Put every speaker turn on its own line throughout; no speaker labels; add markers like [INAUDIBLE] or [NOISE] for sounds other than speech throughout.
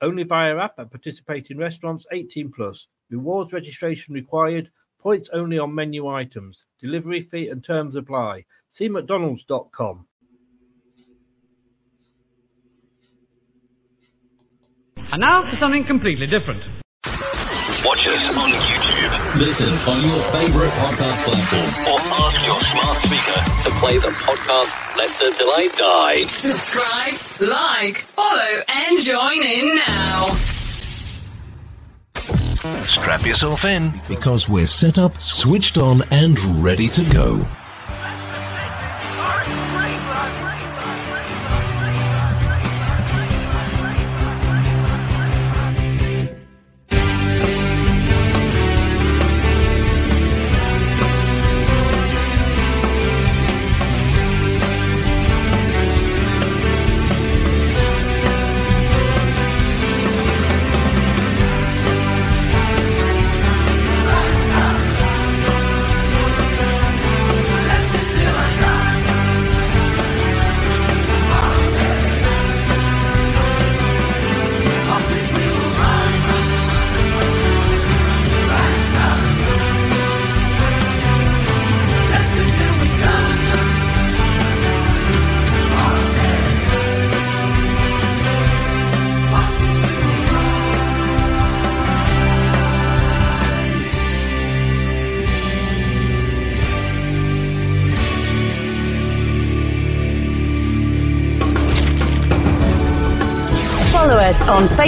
Only via app at participating restaurants 18 plus. Rewards registration required. Points only on menu items. Delivery fee and terms apply. See McDonald's.com.
And now for something completely different.
Watch us on YouTube
Listen on your favorite podcast platform
or ask your smart speaker.
to play the podcast Leicester Till I Die.
Subscribe, like, follow, and join in now.
Strap yourself in.
Because we're set up, switched on, and ready to go.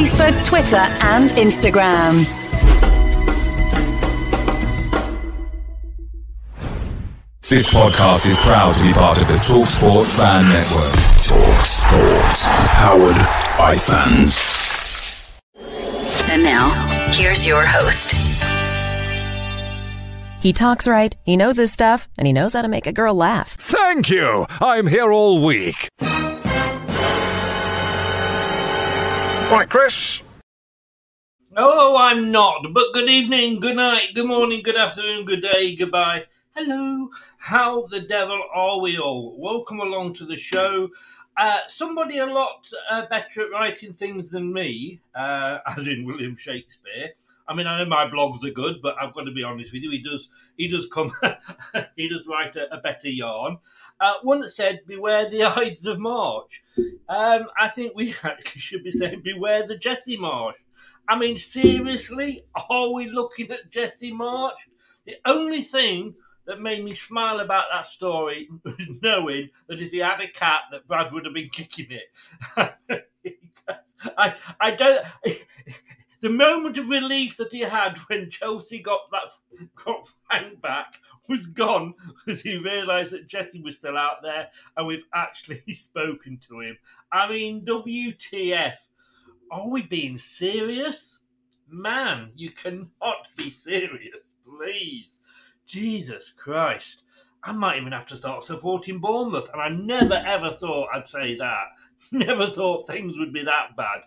Facebook, Twitter, and Instagram.
This podcast is proud to be part of the TalkSport Fan Network.
TalkSport. Powered by fans.
And now, here's your host.
He talks right, he knows his stuff, and he knows how to make a girl laugh.
Thank you. I'm here all week. Right, Chris.
Oh, I'm not. But good evening, good night, good morning, good afternoon, good day, goodbye. Hello. How the devil are we all? Welcome along to the show. Uh, somebody a lot uh, better at writing things than me, uh, [LAUGHS] as in William Shakespeare. I mean, I know my blogs are good, but I've got to be honest with you. He does, he does come, [LAUGHS] he does write a, a better yarn. Uh, one that said, "Beware the Ides of March." Um, I think we [LAUGHS] actually should be saying, "Beware the Jesse March." I mean, seriously, are we looking at Jesse Marsh? The only thing that made me smile about that story [LAUGHS] was knowing that if he had a cat, that Brad would have been kicking it. I, I don't. The moment of relief that he had when Chelsea got that got Frank back was gone [LAUGHS] because he realised that Jesse was still out there and we've actually [LAUGHS] spoken to him. I mean, WTF? Are we being serious? Man, you cannot be serious, please. Jesus Christ. I might even have to start supporting Bournemouth, and I never ever thought I'd say that. [LAUGHS] Never thought things would be that bad.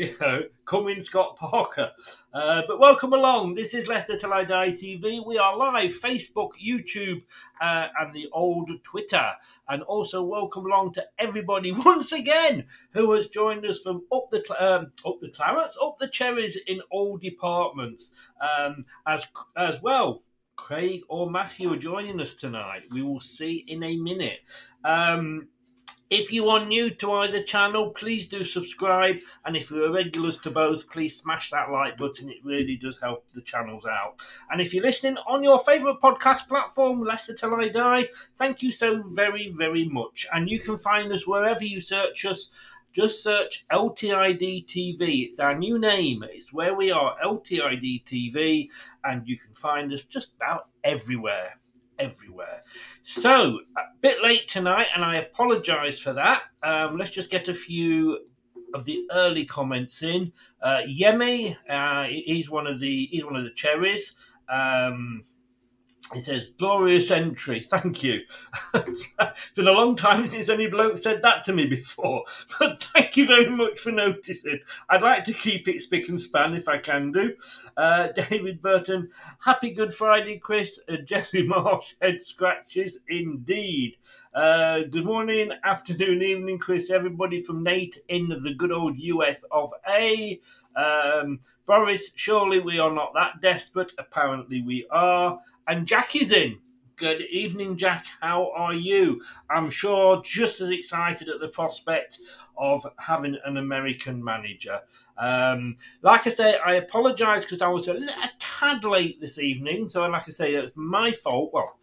You know, coming Scott Parker. Uh, but welcome along. This is Leicester Till I Die TV. We are live, Facebook, YouTube, uh, and the old Twitter. And also welcome along to everybody [LAUGHS] once again who has joined us from up the um, up the clarets, up the cherries in all departments, um, as as well. Craig or Matthew are joining us tonight. We will see in a minute. Um, if you are new to either channel, please do subscribe. And if you're regulars to both, please smash that like button. It really does help the channels out. And if you're listening on your favourite podcast platform, Leicester Till I Die, thank you so very, very much. And you can find us wherever you search us. Just search LTID TV. It's our new name. It's where we are, LTID TV. And you can find us just about everywhere everywhere. So, a bit late tonight, and I apologise for that. Um, let's just get a few of the early comments in. Uh, Yemi, uh, he's one of the he's one of the cherries. Um, he says, glorious entry. Thank you. it's [LAUGHS] been a long time since any bloke said that to me before. [LAUGHS] But thank you very much for noticing. I'd like to keep it spick and span if I can do. Uh, [LAUGHS] David Burton, happy Good Friday, Chris. Uh, Jesse Marsh, head scratches indeed. Uh, good morning, afternoon, evening, Chris. Everybody from Nate in the good old US of A. Um, Boris, surely we are not that desperate. Apparently we are. And Jack is in. Good evening, Jack. How are you? I'm sure just as excited at the prospect of having an American manager. Um, like I say, I apologise because I was a, a tad late this evening. So, like I say, it's my fault. Well,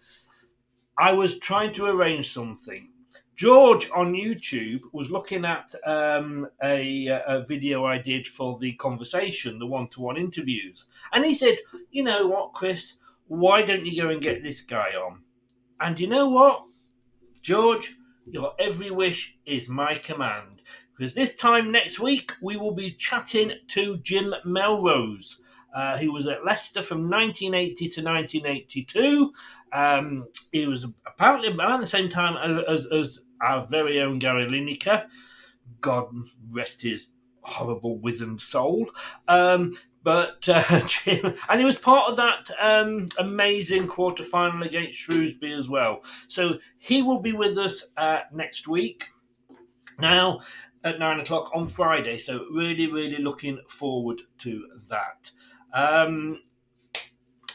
I was trying to arrange something. George on YouTube was looking at um, a, a, video I did for the conversation, the one to one interviews. And he said, You know what, Chris? why don't you go and get this guy on? And you know what, George, your every wish is my command. Because this time next week, we will be chatting to Jim Melrose. Uh, he was at Leicester from 1980 to 1982. Um, he was apparently around the same time as, as, as our very own Gary Lineker. God rest his horrible wizened soul. Um, but uh, [LAUGHS] Jim, and he was part of that um, amazing quarter final against Shrewsbury as well. So he will be with us uh, next week. Now at nine o'clock on Friday. So really, really looking forward to that. Um,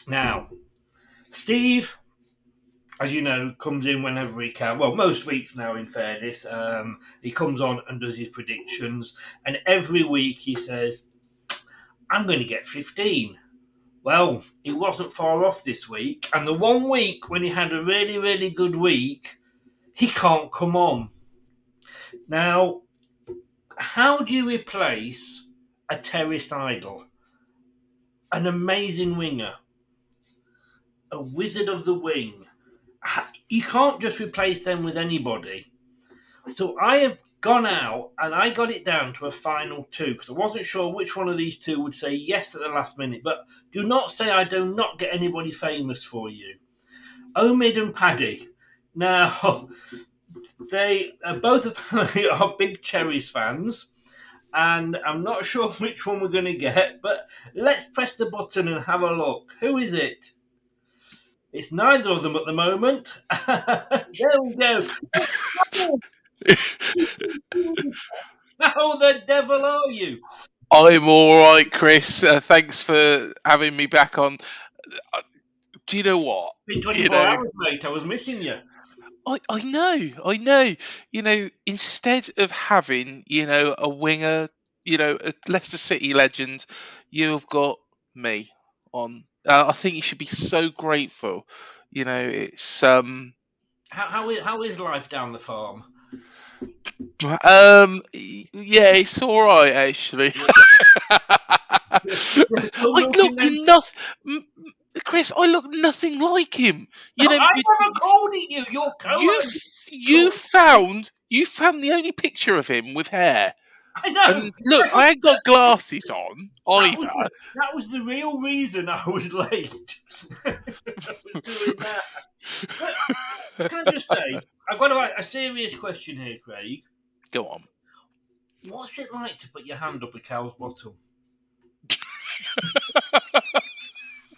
now, Steve, as you know, comes in whenever he can. Well, most weeks now, in fairness, um, he comes on and does his predictions, and every week he says I'm going to get 15. Well, he wasn't far off this week. And the one week when he had a really, really good week, he can't come on. Now, how do you replace a Terry Idol? An amazing winger, a wizard of the wing. You can't just replace them with anybody. So I have gone out and I got it down to a final two because I wasn't sure which one of these two would say yes at the last minute. But do not say I do not get anybody famous for you. Omid and Paddy. Now, [LAUGHS] they uh, both apparently [LAUGHS] are big Cherries fans, and I'm not [LAUGHS] sure which one we're going to get, but let's press the button and have a look. Who is it? It's neither of them at the moment. [LAUGHS] there we go. [LAUGHS] How the devil are you?
I'm all right, Chris. Uh, thanks for having me back on. Uh, do you know what?
Been 24
you know,
hours, mate. I was missing you.
I, I know, I know. You know, instead of having, you know, a winger, you know, a Leicester City legend, you've got me on. Uh, I think you should be so grateful. You know, it's um.
How how is, how is life down the farm?
Um, yeah, it's all right actually. [LAUGHS] I look nothing, Chris. I look nothing like him. You know,
I never called it you. You're
you. You found you found the only picture of him with hair.
I know.
Look, I ain't got glasses on either.
That was, that was the real reason I was late. [LAUGHS] I was can I just say, I've got a, a serious question here, Craig.
Go on.
what's it like to put your hand up a cow's bottom? [LAUGHS]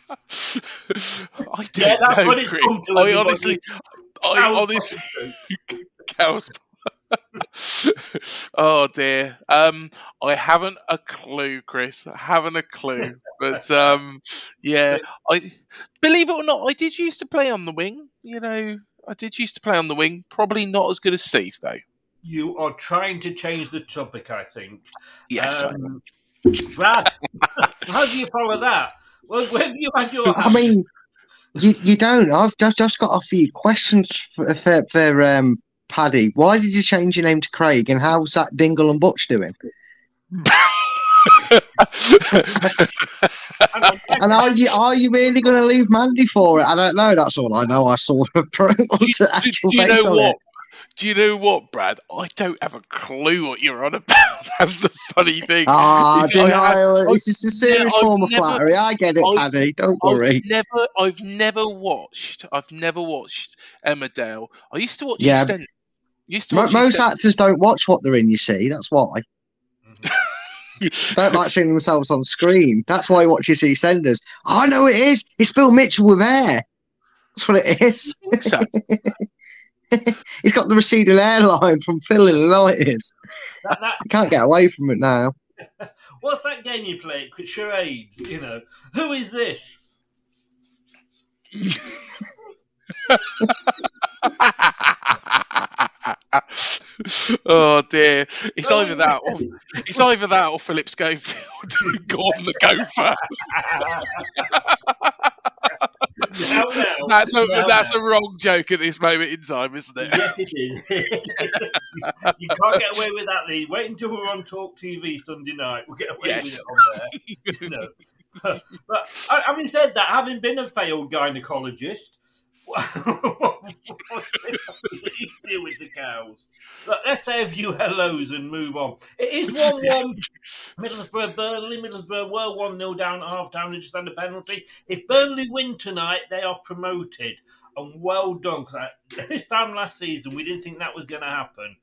I don't
Yeah, that's
know,
what it's
Chris. I honestly, I
Cow's
honestly, [LAUGHS] cows. [LAUGHS] oh dear. Um, I haven't a clue, Chris. I haven't a clue. [LAUGHS] But um, yeah, I believe it or not, I did used to play on the wing. You know, I did used to play on the wing. Probably not as good as Steve though.
You are trying to change the topic, I think.
Yes.
Um, Brad, [LAUGHS] how do you follow that? Well, where have you had your
I mean, you, you don't. I've just, just got a few questions for, for, for um, Paddy. Why did you change your name to Craig, and how's that Dingle and Butch doing? and are you are you really going to leave Mandy for it? I don't know. That's all I know. I saw a pro
do,
actual
do you know what?
it.
Do you know what, Brad? I don't have a clue what you're on about. [LAUGHS] That's the funny thing.
Ah,
had-
denial. This is a serious
I've
form of
never-
flattery. I get it,
I've-
Paddy. Don't worry.
I've never, I've never watched. I've never watched Emmerdale. I used to watch
Yeah.
EastEnders. Used to
Mo- most actors don't watch what they're in. You see, that's why. don't like seeing themselves on screen. That's why he watches senders. I know it is. It's Phil Mitchell with hair. That's what it is.
So, [LAUGHS]
He's got the receding hairline from Phil in the nineties.
that, that,
You can't get away from it now. [LAUGHS]
What's that game you play? Charades, you know. Who is this? [LAUGHS] [LAUGHS]
oh dear! It's oh, either that, or [LAUGHS] it's either that, or Philip Schofield, [LAUGHS] Gordon the Gopher.
Now, now,
That's a
now,
that's a wrong joke at this moment in time, isn't it?
Yes, it is. you can't get away with that, Lee. Wait until we're on Talk TV Sunday night. We'll get away
Yes.
with it on there. You know. but having said that, having been a failed gynecologist, what's easier with the cows? Look, let's say a few hellos and move on. It is 1 1 [LAUGHS] Middlesbrough Burnley. Middlesbrough were 1 0 down at half time. They just had a penalty. If Burnley win tonight, they are promoted. And well done. [LAUGHS] This time last season, we didn't think that was going to happen.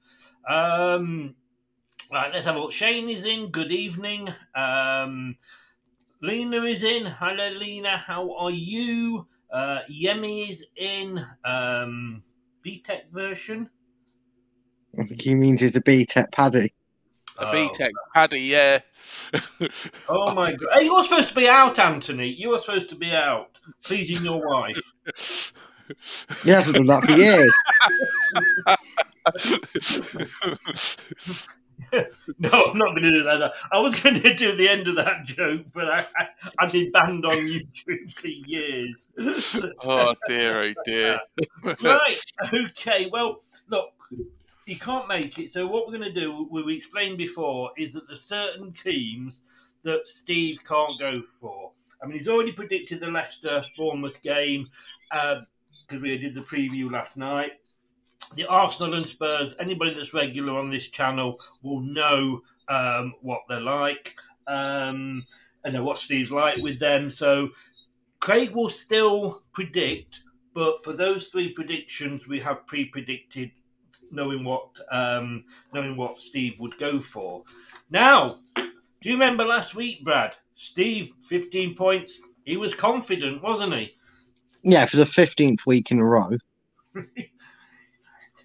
Um, right, let's have a look. Shane is in. Good evening. Um, Lena is in. Hello, Lena. How are you? Uh, Yemi is in. Um, BTEC version.
I think he means it's a B-Tech Paddy.
A BTEC Paddy, yeah. [LAUGHS]
Oh my god! Hey, you're supposed to be out, Anthony. You were supposed to be out, pleasing your wife. [LAUGHS]
He hasn't done that for years. [LAUGHS] [LAUGHS]
No, I'm not going to do that. I was going to do the end of that joke, but I, I, I've been banned on YouTube for years. [LAUGHS]
oh dear, oh dear. [LAUGHS]
right. Okay. Well, look, you can't make it. So what we're going to do, we explained before, is that there's certain teams that Steve can't go for. I mean, he's already predicted the Leicester Bournemouth game uh, because we did the preview last night. The Arsenal and Spurs. Anybody that's regular on this channel will know um, what they're like. Um, and know what Steve's like with them. So Craig will still predict, but for those three predictions, we have pre-predicted, knowing what um, knowing what Steve would go for. Now, do you remember last week, Brad? Steve, fifteen points. He was confident, wasn't he?
Yeah, for the 15th week in a row. [LAUGHS]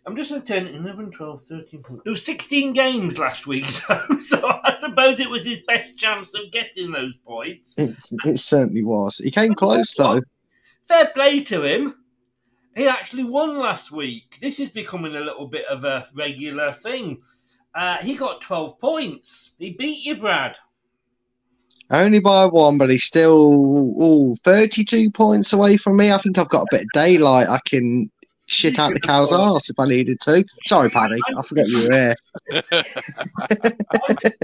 I'm just at 10, 11, 12, 13, 14. There was 16 games last week, [LAUGHS] so, so I suppose it was his best chance of getting those points.
It, it certainly was. He came close, though.
Fair play to him. He actually won last week. This is becoming a little bit of a regular thing. Uh, he got 12 points. He beat you, Brad.
Only by one, but he's still ooh, 32 points away from me. I think I've got a bit of daylight. I can shit out the cow's [LAUGHS] arse if I needed to. Sorry, Paddy. I forgot you were here. [LAUGHS]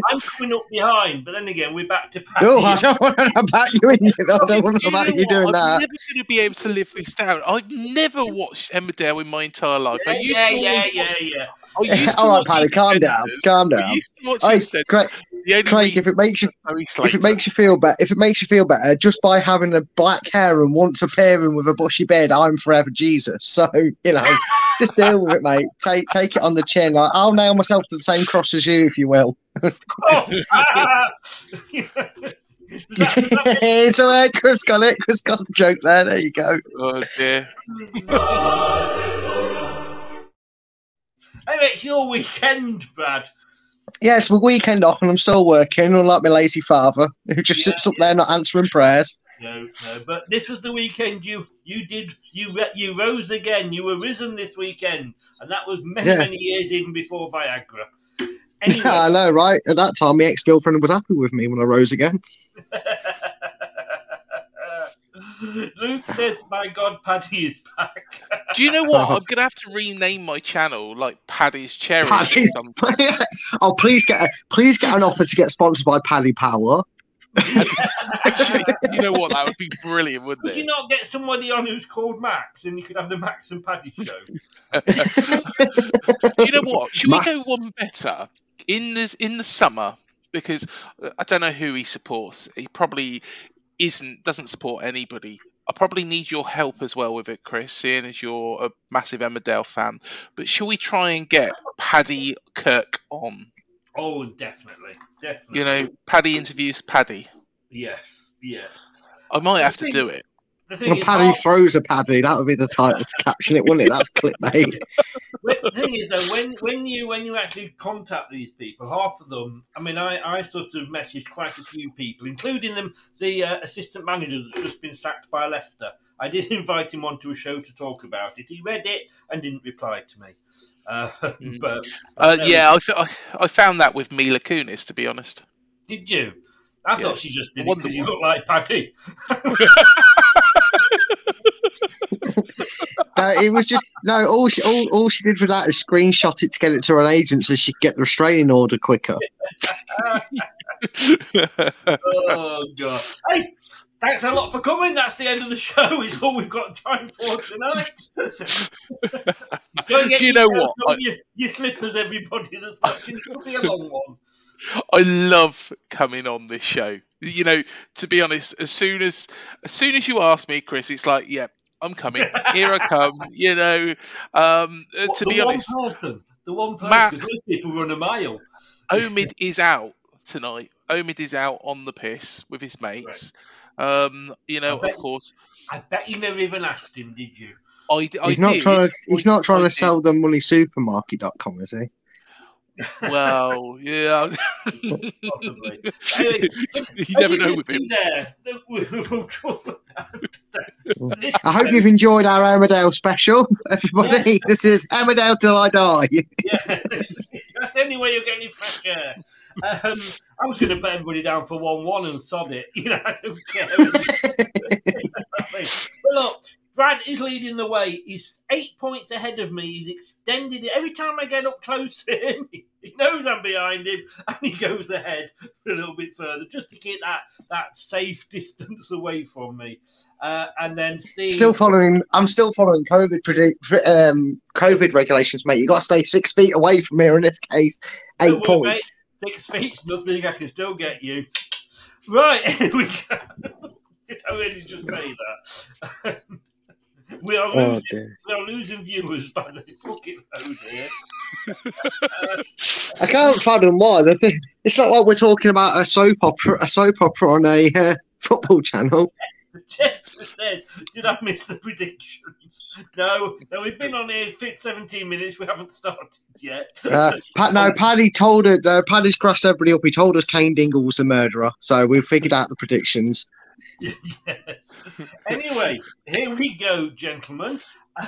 I'm coming up behind, but then again, we're back to Paddy.
Oh, I don't want to back you in. I don't want to
Do
back
know
you doing
what? I'm
that.
never going to be able to live this down. I've never watched Emmerdale in my entire life. I
Yeah,
used
yeah,
to
yeah,
always
yeah,
watch-
yeah.
I used [LAUGHS] to
All right, Paddy, calm down.
EastEnders.
Calm
I
down.
used to watch
Hey,
EastEnders.
Craig,
The only
Craig, if it makes you if it makes you feel better, if it makes you feel better, just by having a black hair and once appearing with a bushy beard, I'm forever Jesus. So you know, just deal with it, mate. Take take it on the chin. Like, I'll nail myself to the same cross as you, if you will. [LAUGHS] it's all right. Chris got it. Chris got the joke there. There you go.
Oh dear.
Anyway, it's your weekend, Brad.
Yes, my weekend off, and I'm still working, unlike my lazy father, who just
Yeah,
sits up there not answering prayers.
No, no, but this was the weekend you you did you you rose again. You were risen this weekend, and that was many
Yeah.
many years even before Viagra. [LAUGHS]
Yeah, I know, right? At that time, my ex girlfriend was happy with me when I rose again. [LAUGHS]
Luke says, "My God, Paddy is back."
Do you know what? [LAUGHS] I'm gonna have to rename my channel like Paddy's Cherries or
Paddy's-
something.
oh, please get a, please get an offer to get sponsored by Paddy Power.
Actually, you know what? That would be brilliant, wouldn't
Could you
it?
not get somebody on who's called Max, and you could have the Max and Paddy show?
Do [LAUGHS] you know what? Should
Ma-
we go one better in the in the summer? Because uh, I don't know who he supports. He probably isn't doesn't support anybody. I probably need your help as well with it, Chris, seeing as you're a massive Emmerdale fan. But shall we try and get Paddy Kirk on?
Oh, definitely, definitely.
You know, Paddy interviews Paddy.
Yes, yes.
I might have to do it.
Well, Paddy
half-
throws a Paddy. That would be the title to caption it, wouldn't it? That's clickbait. [LAUGHS]
Well, the thing is though, when when you when you actually contact these people, half of them, I mean, I, I sort of messaged quite a few people, including them the uh, assistant manager that's just been sacked by Leicester. I did [LAUGHS] invite him onto a show to talk about it. He read it and didn't reply to me. Uh, [LAUGHS] but
Uh, yeah, I, f- I- I found that with Mila Kunis, to be honest.
did you? I thought she just
I
did
wonder
because you
why.
look like Paddy. [LAUGHS]
Uh, it was just no. All she, all, all she did was that is screenshot it to get it to her agent so she could get the restraining order quicker. [LAUGHS]
oh god! Hey, thanks a lot for coming. That's the end of the show. [LAUGHS] Is all we've got time for tonight. Go
Do you know what?
on Your, your slippers, everybody that's watching. It'll be a long one.
I love coming on this show. You know, to be honest, as soon as as soon as you ask me, Chris, it's like, yeah, I'm coming. Here I come. [LAUGHS] You know, um, uh, to
the
be
one
honest,
person, the one person,
Matt-
those people run a mile.
Omid is out tonight. Omid is out on the piss with his mates. Um, you know,
bet-
of course,
I bet you never even asked him, did you?
I, d- I
He's not
did.
trying to. He's not trying
I
to
did.
sell the moneysupermarket.com, is he?
Well, yeah.
Possibly. Anyway, [LAUGHS]
you never
as
know with him.
There, that we- we'll talk about this
I hope you've enjoyed our Emmerdale special, [LAUGHS] everybody. This is Emmerdale till I die.
Yeah, [LAUGHS] that's the only way you're getting fresh air. Um, I was going to put everybody down for one-one and sod it. [LAUGHS] You know, I don't care. but look, Brad is leading the way. He's eight points ahead of me. He's extended it every time I get up close to him. [LAUGHS] He knows I'm behind him, [LAUGHS] and he goes ahead a little bit further just to keep that that safe distance away from me. Uh, and then Steve,
Still following. I'm still following COVID predict, um, COVID regulations, mate. You got to stay six feet away from here. In this case, eight points.
mate. Six feet's nothing. I can still get you. Right, [LAUGHS] here we go. Did I really just say that? [LAUGHS] we are
Oh,
losing.
dear.
we are losing viewers by the fucking load here.
I can't fathom why. The thing, it's not like we're talking about a soap opera, a soap opera on a uh, football channel.
Jeff said, "Did I miss the predictions?" No, no. We've been on here for 17 minutes. We haven't started yet. [LAUGHS]
Uh, Pat, no, Paddy told it. Uh, Paddy's grassed everybody up. He told us Cain Dingle was the murderer, so we figured out the predictions. [LAUGHS]
yes. Anyway, here we go, gentlemen.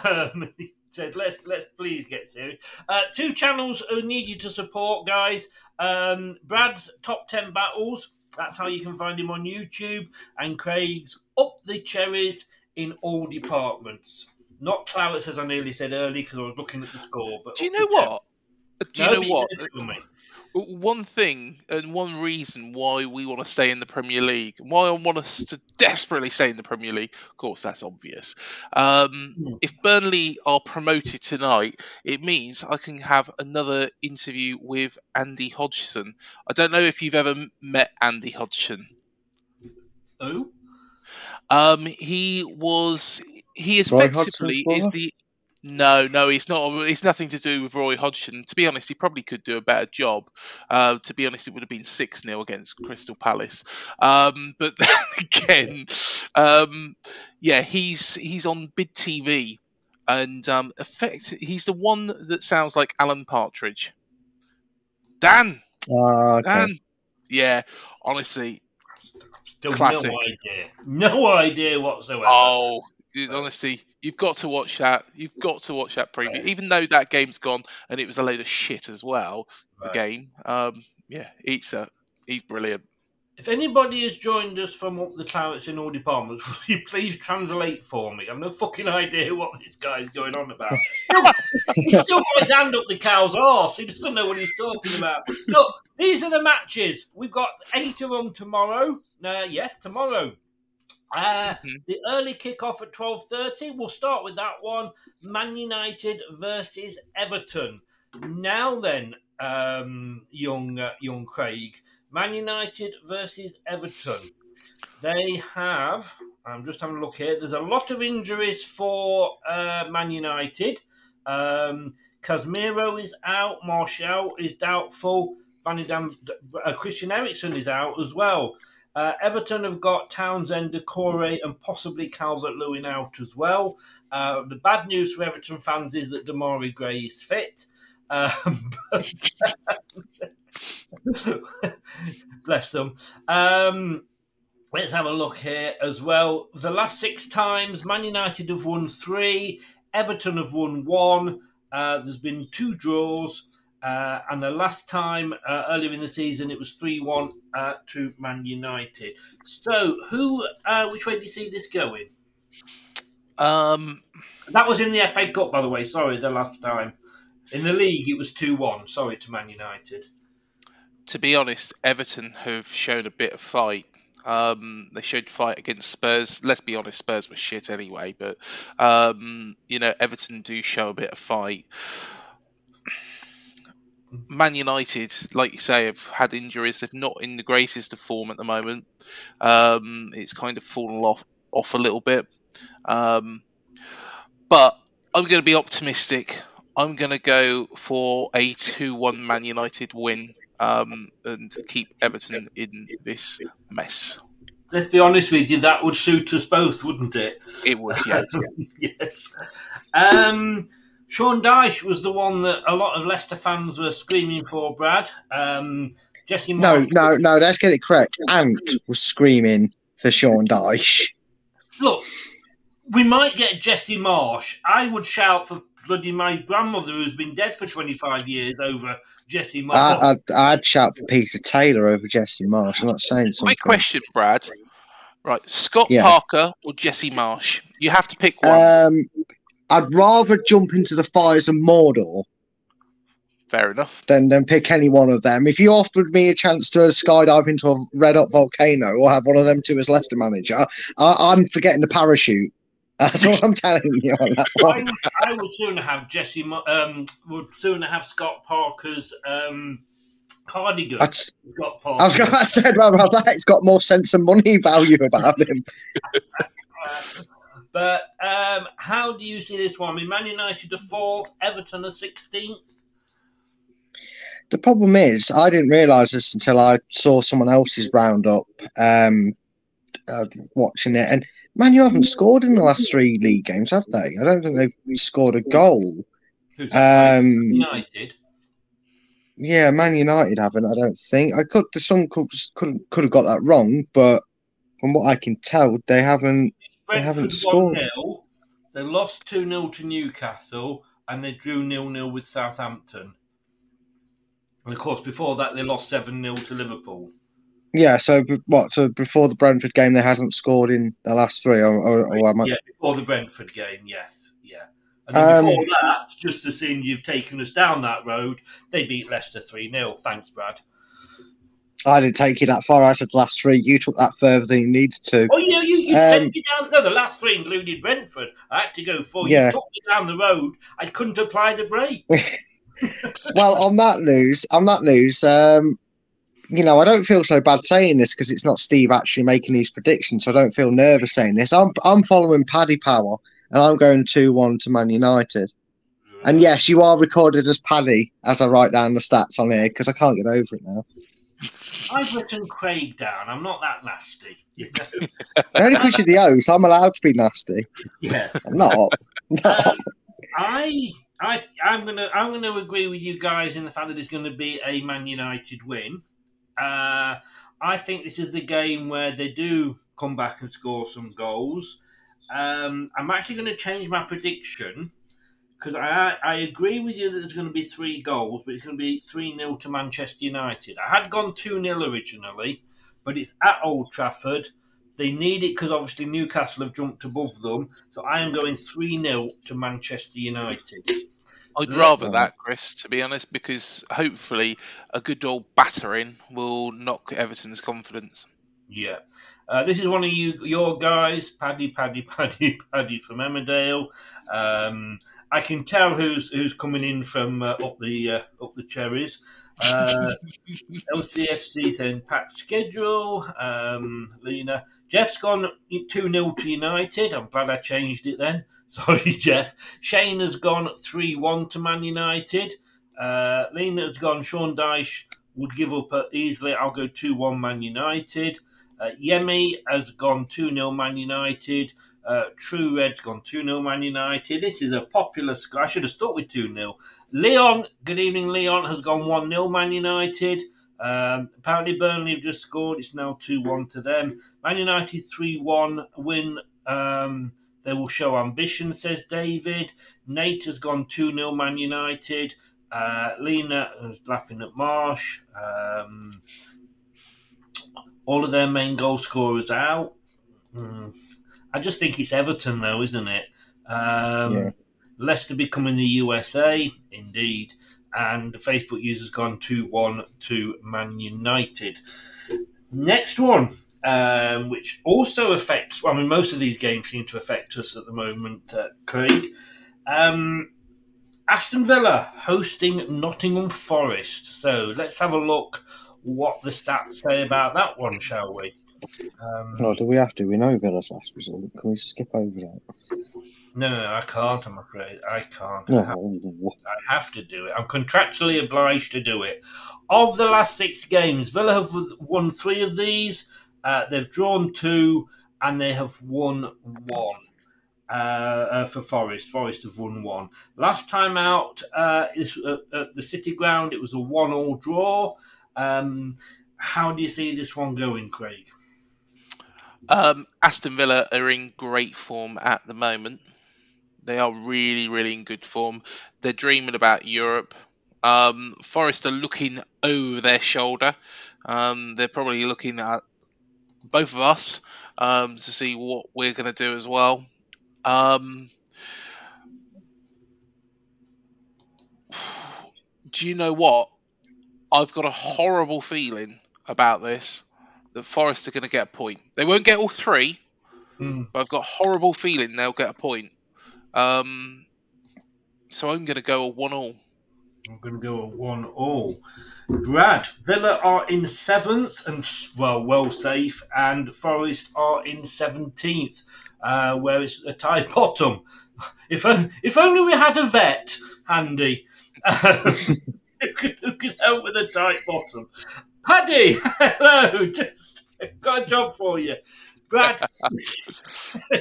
Um, [LAUGHS] he said, "Let's let's please get serious." Uh, two channels who need you to support, guys. Um, Brad's top ten battles. That's how you can find him on YouTube, and Craig's up the cherries in all departments. Not Clarets, as I nearly said earlier, because I was looking at the score. But
Do you know
cherries.
what? Do you know what?
you're gonna tell me.
One thing and one reason why we want to stay in the Premier League, why I want us to desperately stay in the Premier League, of course, that's obvious. Um, if Burnley are promoted tonight, it means I can have another interview with Andy Hodgson. I don't know if you've ever met Andy Hodgson.
Who?
Um, he was he effectively is the No, no, it's not. It's nothing to do with Roy Hodgson. To be honest, he probably could do a better job. Uh, to be honest, it would have been six 0 against Crystal Palace. Um, but [LAUGHS] then again, um, yeah, he's he's on Bid TV, and um, effect. He's the one that sounds like Alan Partridge. Dan,
Ah, okay.
Dan, yeah. Honestly, Classic.
no idea. No idea whatsoever.
Oh, honestly, you've got to watch that. You've got to watch that preview, even though that game's gone and it was a load of shit as well. The game, um, yeah, he's a, he's brilliant.
If anybody has joined us from up the clarets in all departments, [LAUGHS] will you please translate for me? I've no fucking idea what this guy's going on about. He's [LAUGHS] still got his hand up the cow's arse. He doesn't know what he's talking about. Look, these are the matches. We've got eight of them tomorrow. Uh, yes, tomorrow. Uh, The early kick-off at twelve thirty. We'll start with that one. Man United versus Everton. Now then, um, young uh, young Craig, Man United versus Everton. They have. I'm just having a look here. There's a lot of injuries for uh, Man United. Um, Casemiro is out. Martial is doubtful. Van Dam, uh, Christian Eriksen is out as well. Uh, Everton have got Townsend, Doucouré, and possibly Calvert Lewin out as well. Uh, the bad news for Everton fans is that Demarai Gray is fit. Um, [LAUGHS] but- [LAUGHS] bless them. Um, let's have a look here as well. The last six times, Man United have won three, Everton have won one. Uh, there's been two draws. Uh, and the last time uh, earlier in the season, it was 3 1 uh, to Man United. So, who, uh, which way do you see this going?
Um,
That was in the FA Cup, by the way. Sorry, the last time. In the league, it was 2 1. Sorry to Man United.
To be honest, Everton have shown a bit of fight. Um, they showed fight against Spurs. Let's be honest, Spurs were shit anyway. But um, you know, Everton do show a bit of fight. Man United, like you say, have had injuries. They're not in the greatest of form at the moment. Um, it's kind of fallen off off a little bit. Um, but I'm going to be optimistic. I'm going to go for a 2 1 Man United win um, and keep Everton in this mess.
Let's be honest with you, that would suit us both, wouldn't it?
It would, yeah. [LAUGHS]
yes. Um, Sean Dyche was the one that a lot of Leicester fans were screaming for, Brad. Um, Jesse
No, no, no. Let's get it correct. Ant was screaming for Sean Dyche.
Look, we might get Jesse Marsh. I would shout for bloody my grandmother who's been dead for 25 years over Jesse Marsh.
I, I'd, I'd shout for Peter Taylor over Jesse Marsh. I'm not saying something.
Quick question, Brad. Right, Scott
Yeah.
Parker or Jesse Marsh? You have to pick one.
Um, I'd rather jump into the fires of Mordor
Fair enough.
Then, than pick any one of them. If you offered me a chance to skydive into a red hot volcano or have one of them two as Leicester manager, I, I'm forgetting the parachute. That's what I'm telling you on that
I
one.
would, I would sooner have Jesse. Um, would sooner have Scott Parker's um, cardigan.
That's-
Scott Parker.
I was going to say rather have that. It's got more sense and money value about him. [LAUGHS]
But um, how do you see this one? I mean, Man United are fourth, Everton are sixteenth.
The problem is, I didn't realise this until I saw someone else's roundup um, uh, watching it. And man, you haven't scored in the last three league games, have they? I don't think they've scored a goal.
Who's?
Um,
United.
yeah, Man United haven't. I don't think. I could. Some could could could have got that wrong, but from what I can tell, they haven't. They haven't
Brentford one
scored.
0 They lost two 0 to Newcastle, and they drew nil nil with Southampton. And of course, before that, they lost seven 0 to Liverpool.
Yeah. So what? So before the Brentford game, they hadn't scored in the last three, or, or, or am I-
Yeah, before the Brentford game, yes, yeah. And then
Um,
before that, just to see you've taken us down that road, they beat Leicester 3 0. Thanks, Brad.
I didn't take you that far. I said the last three. You took that further than you needed to.
Oh, you know, you, you
Um,
sent me down. No, the last three included Brentford. I had to go for
Yeah.
You took me down the road. I couldn't apply the brake. [LAUGHS]
well, on that news, on that news, um, you know, I don't feel so bad saying this because it's not Steve actually making these predictions. So I don't feel nervous saying this. I'm I'm following Paddy Power, and I'm going 2 1 to Man United. And yes, you are recorded as Paddy as I write down the stats on here because I can't get over it now.
I've written Craig down. I'm not that nasty. [LAUGHS] You know?
Only because you're the host, I'm allowed to be nasty.
Yeah. [LAUGHS]
I'm not. not. [LAUGHS]
I I I'm gonna I'm gonna agree with you guys in the fact that it's going to be a Man United win. Uh, I think this is the game where they do come back and score some goals. Um, I'm actually going to change my prediction because I I agree with you that there's going to be three goals, but it's going to be three 0 to Manchester United. I had gone two 0 originally, but it's at Old Trafford. They need it because obviously Newcastle have jumped above them. So I am going 3 0 to Manchester United.
I'd rather that, Chris, to be honest, because hopefully a good old battering will knock Everton's confidence.
Yeah. Uh, this is one of you, your guys, Paddy, Paddy, [LAUGHS] Paddy, Paddy from Emmerdale. Um, I can tell who's who's coming in from uh, up the uh, up the cherries. Uh, [LAUGHS] LCFC then packed schedule. Um, Lena, Jeff's gone two 0 to United. I'm glad I changed it then. [LAUGHS] Sorry, Jeff. Shane has gone 3 1 to Man United. Uh, Lena has gone, Sean Dyche would give up uh, easily. I'll go 2 1 Man United. Uh, Yemi has gone 2 0 Man United. Uh, True Red's gone 2 0 Man United. This is a popular score. I should have stuck with 2 0. Leon, good evening, Leon, has gone 1 0 Man United. Um, apparently, Burnley have just scored. It's now 2 1 to them. Man United 3 1 win. Um, they will show ambition, says David. Nate has gone 2 0 Man United. Uh, Lena is laughing at Marsh. Um, all of their main goal scorers out. Mm. I just think it's Everton, though, isn't it? Um,
Yeah.
Leicester becoming the USA, indeed. And the Facebook user's gone 2 1 to Man United. Next one, um, which also affects, well, I mean, most of these games seem to affect us at the moment, uh, Craig. Um, Aston Villa hosting Nottingham Forest. So let's have a look what the stats say about that one, shall we? Um,
No, do we have to? We know Villa's last result. Can we skip over that?
no, no, no, I can't, I'm afraid. I can't. I have,
No.
I have to do it. I'm contractually obliged to do it. Of the last six games, Villa have won three of these. Uh, they've drawn two, and they have won one. Uh, uh, for Forest, Forest have won one. Last time out, uh, is, uh, at the City Ground, it was a one-all draw. Um, how do you see this one going, Craig?
Um, Aston Villa are in great form at the moment. They are really, really in good form. They're dreaming about Europe. Um, Forest are looking over their shoulder. Um, they're probably looking at both of us um, to see what we're going to do as well. Um, do you know what? I've got a horrible feeling about this that Forest are going to get a point. They won't get all three,
Mm.
but I've got a horrible feeling they'll get a point. Um, so I'm going to go a one all.
I'm going to go a one all. Brad, Villa are in seventh and well, well safe, and Forest are in seventeenth, uh, where it's a tie [LAUGHS] bottom. If on- if only we had a vet handy um, [LAUGHS] who, could, who could help with a tight bottom. Paddy, [LAUGHS] hello, just got a job for you. Brad,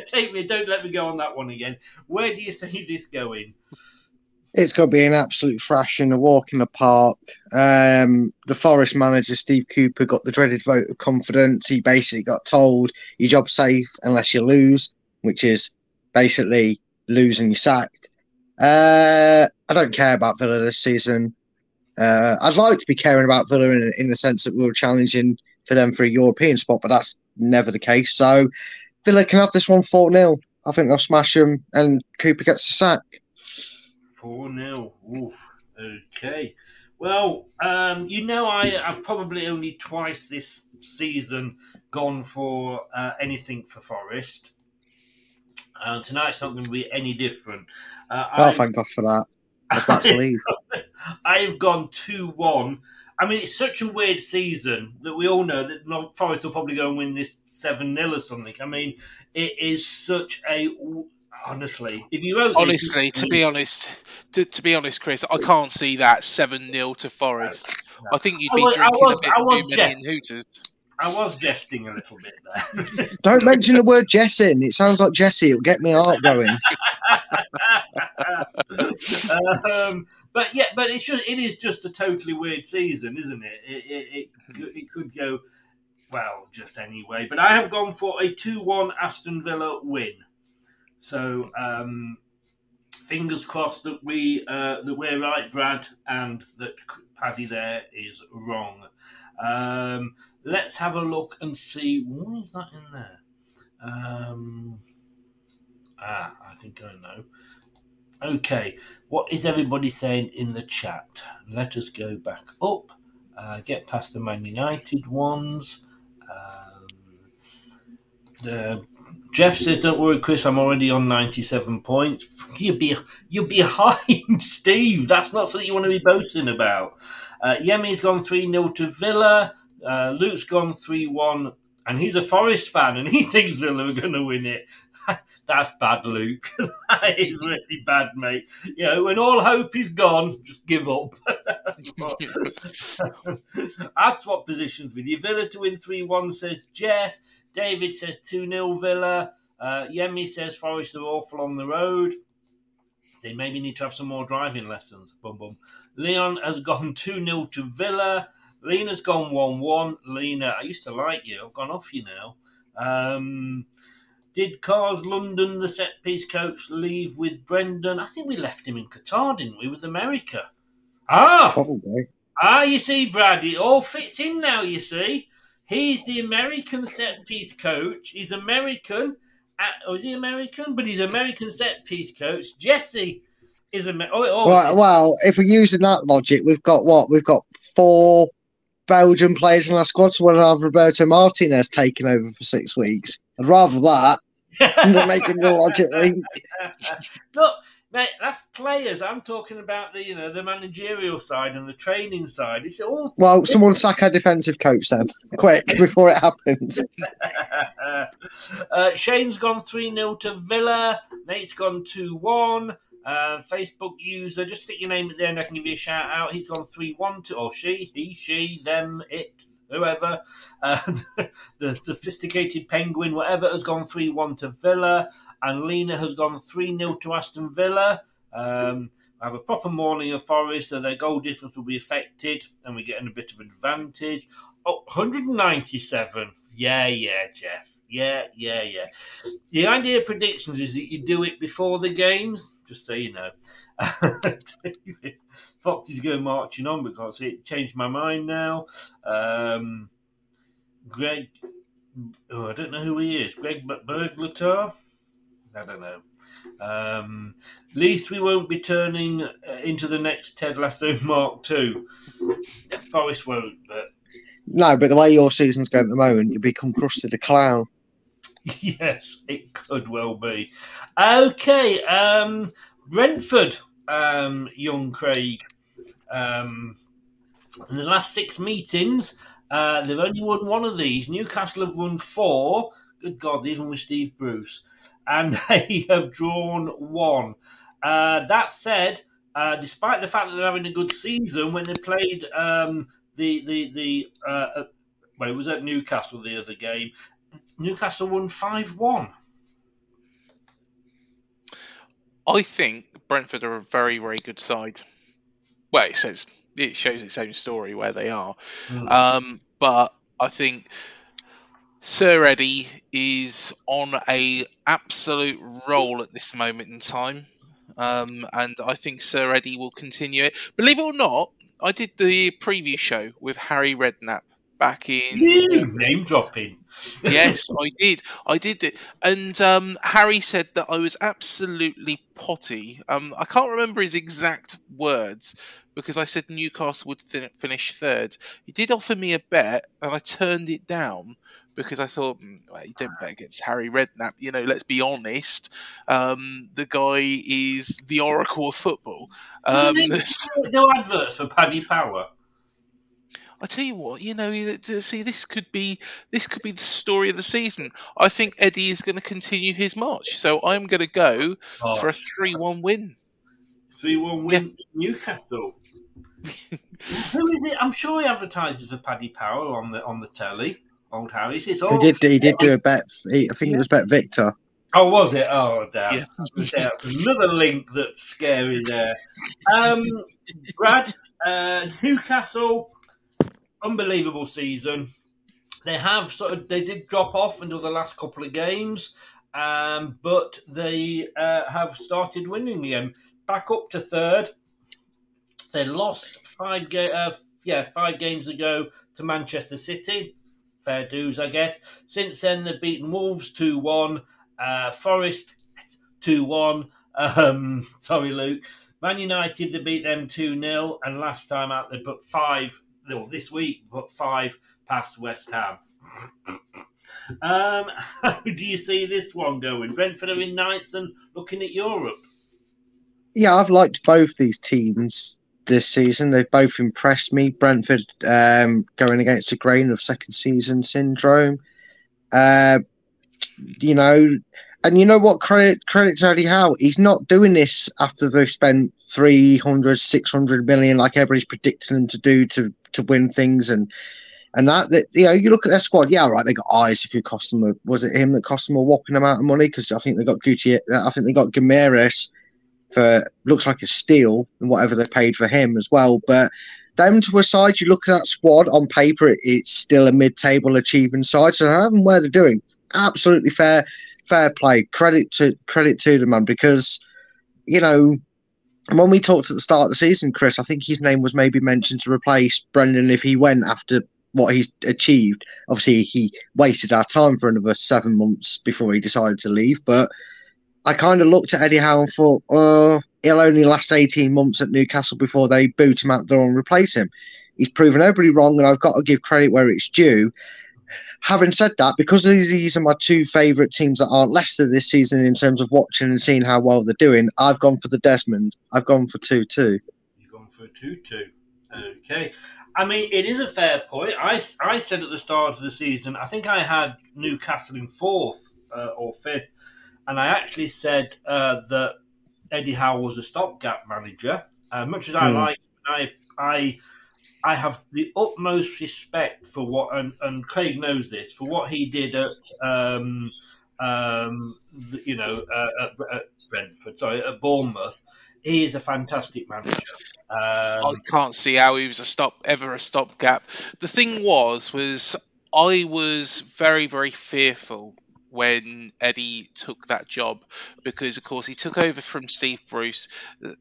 take me. Don't let me go on that one again. Where do you see this going?
It's going to be an absolute thrashing, a walk in the park. Um, the Forest manager, Steve Cooper, got the dreaded vote of confidence. He basically got told your job's safe unless you lose, which is basically losing you sacked. Uh, I don't care about Villa this season. Uh, I'd like to be caring about Villa in, in the sense that we were challenging for them for a European spot, but that's never the case. So Villa can have this one 4 0. I think they'll smash them and Cooper gets the sack.
4 0. Okay. Well, um, you know, I, I've probably only twice this season gone for uh, anything for Forest. Uh, tonight's not going to be any different. Uh,
Oh,
I've-
thank God for that. About to [LAUGHS] leave. [LAUGHS]
I've gone 2 1. I mean, it's such a weird season that we all know that Forest will probably go and win this 7 0 or something. I mean, it is such a. honestly, if you wrote
honestly, to be honest, to, to be honest, Chris, I can't see that seven 0 to Forest. I think you'd be
was,
drinking
was,
a bit too many
jest-
in Hooters.
I was jesting a little bit there. [LAUGHS]
Don't mention the word Jessing. It sounds like Jesse. It'll get me heart going. [LAUGHS]
um, but yeah, but it should. It is just a totally weird season, isn't it? It, it, it, could- it could go well just anyway. But I have gone for a two-one Aston Villa win. So um, fingers crossed that we uh, that we're right, Brad, and that Paddy there is wrong. Um, let's have a look and see what is that in there. Um, ah, I think I know. Okay, what is everybody saying in the chat? Let us go back up, uh, get past the Man United ones. Um, the, Jeff says, "Don't worry, Chris. I'm already on 97 points. [LAUGHS] You'll be you'll be [LAUGHS] behind, Steve. That's not something you want to be boasting about." Uh, Yemi's gone three 0 to Villa. Uh, Luke's gone three one, and he's a Forest fan, and [LAUGHS] he thinks Villa are going to win it. That's bad, Luke. that is really bad, mate. You know, when all hope is gone, just give up. I've swapped positions with you. Villa to win 3 1, says Jeff. David says 2 0 Villa. Uh, Yemi says Forest are awful on the road. They maybe need to have some more driving lessons. Bum bum. Leon has gone 2 0 to Villa. Lena's gone 1 1. Lena, I used to like you. I've gone off you now. Um, did Cars London, the set piece coach, leave with Brendan? I think we left him in Qatar, didn't we, with America? Ah!
Probably.
Ah, you see, Brad, it all fits in now, you see. He's the American set piece coach. He's American. At, oh, is he American? But he's American set piece coach. Jesse is American. Oh, oh,
Well, well, if we're using that logic, we've got what? We've got four Belgian players in our squad, so we'll have Roberto Martinez taking over for six weeks. I'd rather that [LAUGHS] than making the logic link.
Look, mate, that's players. I'm talking about the you know the managerial side and the training side. It's all
Well, someone sack our defensive coach then, [LAUGHS] quick, [LAUGHS] before it happens. [LAUGHS]
uh, Shane's gone 3 0 to Villa. Nate's gone 2 1. Uh, Facebook user, just stick your name at the end, I can give you a shout out. He's gone 3 1 to, or she, he, she, them, it, whoever. Uh, the sophisticated penguin, whatever, has gone 3 1 to Villa. And Lena has gone 3 0 to Aston Villa. Um, have a proper morning of Forest, so their goal difference will be affected, and we're getting a bit of advantage. Oh, 197. Yeah, yeah, Jeff. Yeah, yeah, yeah. The idea of predictions is that you do it before the games, just so you know. [LAUGHS] Fox is going marching on because it changed my mind now. Um, Greg, oh, I don't know who he is. Greg Berglatar? I don't know. Um, least we won't be turning uh, into the next Ted Lasso [LAUGHS] Mark II. Forest won't, but [LAUGHS]
No, but the way your season's going at the moment, you become Krusty the Clown.
yes, it could well be. Okay, um, Brentford, um, young Craig. Um, in the last six meetings, uh, they've only won one of these. Newcastle have won four. Good God, even with Steve Bruce. And [LAUGHS] they have drawn one. Uh, that said, uh, despite the fact that they're having a good season, when they played um, the the the uh, well, it was at Newcastle the other game. Newcastle won five one.
I think Brentford are a very, very good side. Well, it says it shows its own story where they are,
Mm.
um, but I think Sir Eddie is on a absolute roll at this moment in time, um, and I think Sir Eddie will continue it. Believe it or not, I did the preview show with Harry Redknapp back in
name dropping. [LAUGHS]
yes, I did. I did it. And um, Harry said that I was absolutely potty. Um, I can't remember his exact words because I said Newcastle would fin- finish third. He did offer me a bet, and I turned it down because I thought, "Mm, well, you don't bet against Harry Redknapp. You know, let's be honest. Um, the guy is the oracle of football. Um, [LAUGHS]
no adverts for Paddy Power.
I tell you what, you know, see this could be this could be the story of the season. I think Eddie is going to continue his march, so I'm going to go
Oh,
for a three-one win.
Three one win Newcastle. [LAUGHS] Who is it? I'm sure he advertises for Paddy Power on the on the telly. Old Harris. It's
He did. He did do a bet. He, I think it was BetVictor.
Oh, was it? Oh, damn. Yeah. Another link that's scary there. Um, Brad, uh, Newcastle, unbelievable season. They have sort of they did drop off until the last couple of games, um, but they uh, have started winning again. Back up to third. They lost five ga- uh, yeah five games ago to Manchester City. Fair dues, I guess. Since then, they've beaten Wolves two one, uh, Forest two one. Um, [LAUGHS] sorry, Luke. Man United they beat them two 0 and last time out they put five. No, this week put five past West Ham. [COUGHS] Um, [LAUGHS] how do you see this one going? Brentford are in ninth and looking at Europe.
Yeah, I've liked both these teams this season. They've both impressed me. Brentford um, going against the grain of second season syndrome. Uh, you know, and you know what? Credit credit to Eddie Howe. He's not doing this after they've spent 300, 600 million like everybody's predicting them to do to to win things and and that, that you know you look at their squad. Yeah, right. They got Isak who cost them. A, was it him that cost them a whopping amount of money? Because I think they got Guti. I think they got Guimarães for looks like a steal and whatever they paid for him as well. But them to a side, you look at that squad on paper, it, it's still a mid-table achieving side. So having where they're doing, absolutely fair, fair play. Credit to credit to the man, because you know. When we talked at the start of the season, Chris, I think his name was maybe mentioned to replace Brendan if he went after what he's achieved. Obviously, he wasted our time for another seven months before he decided to leave. But I kind of looked at Eddie Howe and thought, oh, he'll only last 18 months at Newcastle before they boot him out the door and replace him. He's proven everybody wrong, and I've got to give credit where it's due. Having said that, because these are my two favourite teams that aren't Leicester this season in terms of watching and seeing how well they're doing, I've gone for the Desmond. I've gone for 2 2.
You've gone for 2 2. Okay. I mean, it is a fair point. I, I said at the start of the season, I think I had Newcastle in fourth uh, or fifth, and I actually said uh, that Eddie Howe was a stopgap manager. Uh, much as I
Hmm.
like, I, I, I have the utmost respect for what, and, and Craig knows this, for what he did at, um, um, the- you know, uh, at, at Brentford, sorry, at Bournemouth. He is a fantastic manager.
I
Um,
can't see how he was a stop ever a stopgap. The thing was, was I was very, very fearful when Eddie took that job because, of course, he took over from Steve Bruce.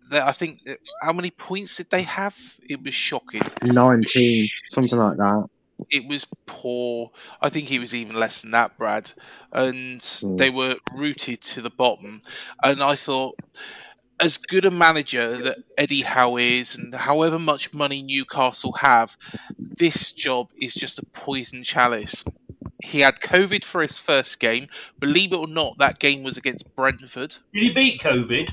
That I think how many points did they have? It was shocking.
19, something like that.
It was poor. I think he was even less than that, Brad. And hmm. they were rooted to the bottom. And I thought, as good a manager that Eddie Howe is, and however much money Newcastle have, this job is just a poison chalice. He had COVID for his first game. Believe it or not, that game was against Brentford.
Did he beat COVID?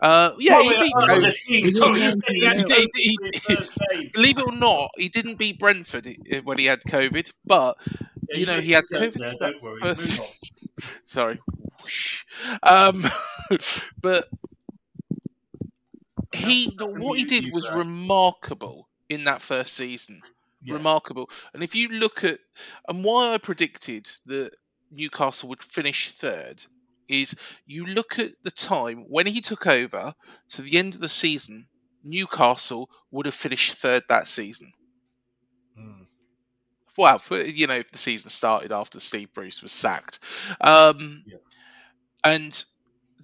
Uh, yeah, he beat COVID.
the team, sorry, he had
He-
COVID
he-
for his first game.
Believe it or not, he didn't beat Brentford when he had COVID, but
Yeah,
you
you
know he had COVID.
there, don't worry,
first- [LAUGHS] Sorry. Um, [LAUGHS] but he what he did was remarkable in that first season. Remarkable. And if you look at and why I predicted that Newcastle would finish third is you look at the time when he took over to the end of the season, Newcastle would have finished third that season. Well, for- you know, if the season started after Steve Bruce was sacked. Um, And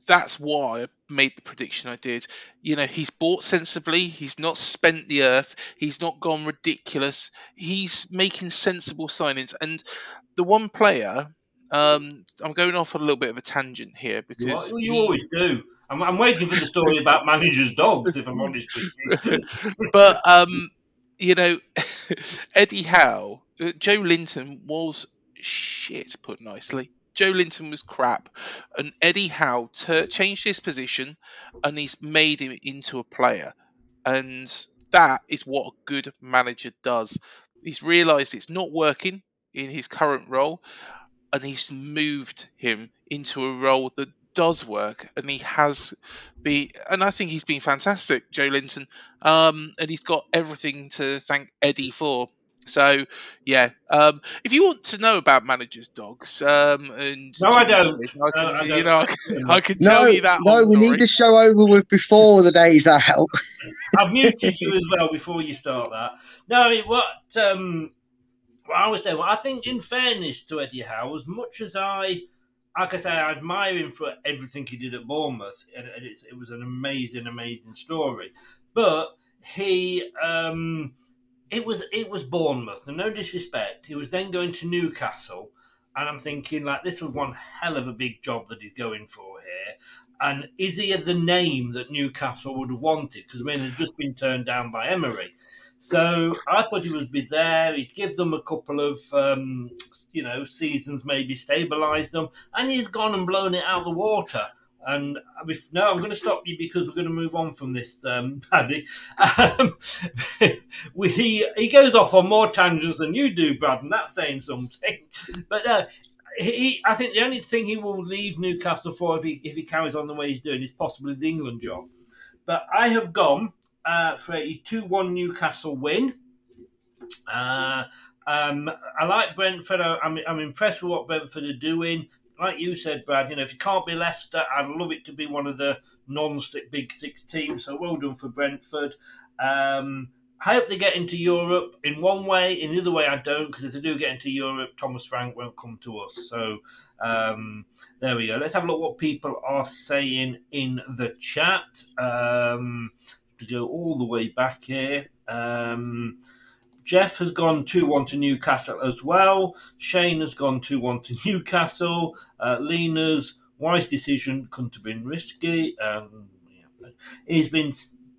that's why made the prediction I did. You know, he's bought sensibly. He's not spent the earth. He's not gone ridiculous. He's making sensible signings. And the one player, um, I'm going off on a little bit of a tangent here because
Well, you always do. I'm, I'm waiting for the story about managers' dogs, if I'm honest with you. [LAUGHS]
but um, you know, [LAUGHS] Eddie Howe, uh, Joelinton was shit, put nicely. Joelinton was crap, and Eddie Howe tur changed his position, and he's made him into a player. And that is what a good manager does. He's realised it's not working in his current role, and he's moved him into a role that does work, and he has been, and I think he's been fantastic, Joelinton, um, and he's got everything to thank Eddie for. So, yeah, um, if you want to know about managers' dogs, um, and
No, I don't.
I can,
No, I
you
don't.
know, I can, I can
No,
tell you that.
no,
whole
we need
story.
the show over with before the day's out.
I've muted you as well before you start that. No, I mean, what, um, what I was saying, well, I think in fairness to Eddie Howe, as much as I, like I say, I admire him for everything he did at Bournemouth, and, and it's, it was an amazing, amazing story. But he, um, it was it was Bournemouth, and no disrespect, he was then going to Newcastle, and I'm thinking like this was one hell of a big job that he's going for here. And is he the name that Newcastle would have wanted? Because I mean, he'd just been turned down by Emery. So I thought he would be there. He'd give them a couple of, um, you know, seasons, maybe stabilise them, and he's gone and blown it out of the water. And if, no, I'm going to stop you because we're going to move on from this, um, [LAUGHS] Paddy. Um, [LAUGHS] we, he, he goes off on more tangents than you do, Brad, and that's saying something. [LAUGHS] But uh, he, I think the only thing he will leave Newcastle for if he if he carries on the way he's doing is possibly the England job. But I have gone uh, for a two-one Newcastle win. Uh, um, I like Brentford. I'm, I'm impressed with what Brentford are doing. Like you said, Brad, you know, if you can't be Leicester, I'd love it to be one of the non-stick Big six teams. So well done for Brentford. Um, I hope they get into Europe in one way. In the other way, I don't, because if they do get into Europe, Thomas Frank won't come to us. So um, there we go. Let's have a look what people are saying in the chat. Um, to go all the way back here. Um, Jeff has gone 2 1 to Newcastle as well. Shane has gone 2 1 to Newcastle. Uh, Lena's wise decision couldn't have been risky. Um, yeah. He's been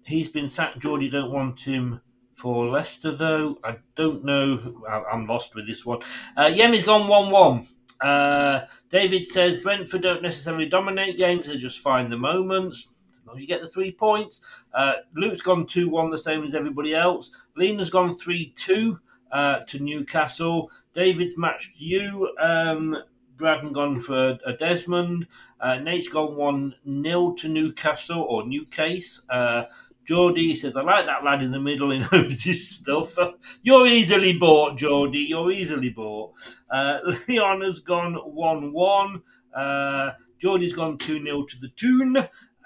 he's been sacked. Geordie don't want him for Leicester though. I don't know. I- I'm lost with this one. Uh, Yemi's gone 1 1. Uh, David says Brentford don't necessarily dominate games, they just find the moments. As long as you get the three points. Uh, Luke's gone 2 1, the same as everybody else. Lena's gone 3 2 uh, to Newcastle. David's matched you. Um, Braden gone for a Desmond. Uh, Nate's gone 1 0 to Newcastle or Newcase. Uh, Geordie says, I like that lad in the middle. He knows his stuff. You're easily bought, Geordie. You're easily bought. Uh, [LAUGHS] Leon has gone 1 1. Uh, Geordie's gone 2 0 to the Toon.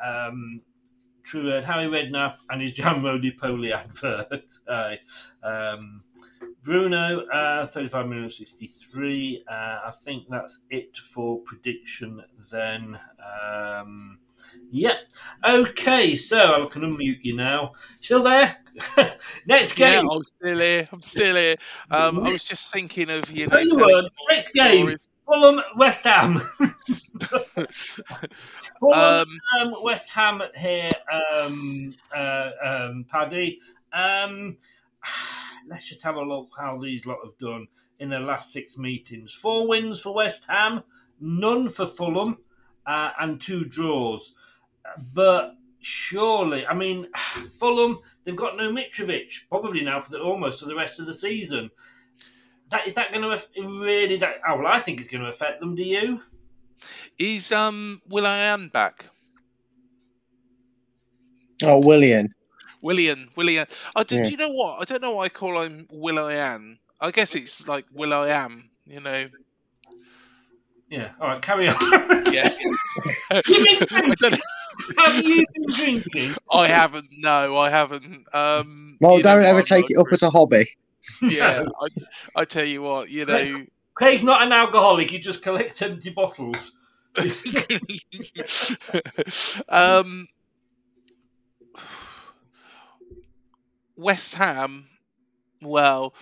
Um, True Ed, Harry Redknapp and his [LAUGHS] Jan Poli advert. [LAUGHS] Uh, um, Bruno, uh, 35 minutes 63. Uh, I think that's it for prediction then. Um, yeah. Okay, so I can unmute you now. Still there? [LAUGHS] Next
Yeah,
game.
I'm still here. I'm still here. Um, I was just thinking of you know.
you. Next game.
stories.
Fulham, West Ham. [LAUGHS] Fulham,
Um,
um, West Ham here, um, uh, um, Paddy. Um, let's just have a look how these lot have done in their last six meetings. Four wins for West Ham, none for Fulham, uh, and two draws. But surely, I mean, [SIGHS] Fulham, they've got no Mitrovic, probably now for the, almost for the rest of the season. That, is that going to really? That, oh, well, I think it's going to affect them. Do you?
Is um Will I Am back?
Oh, William.
William, William. Oh, do,
Yeah.
do you know what? I don't know why I call him Will I Am. I guess it's like Will I Am. You know.
Yeah. All right, carry on. [LAUGHS]
Yeah. [LAUGHS] I don't know. [LAUGHS]
Have you been drinking?
I haven't. No, I haven't. Um,
Well, don't
what
ever
I'm
take it up as a hobby.
Yeah, [LAUGHS] I, I tell you what, you know.
Craig's not an alcoholic. He just collects empty bottles. [LAUGHS]
um, West Ham, well,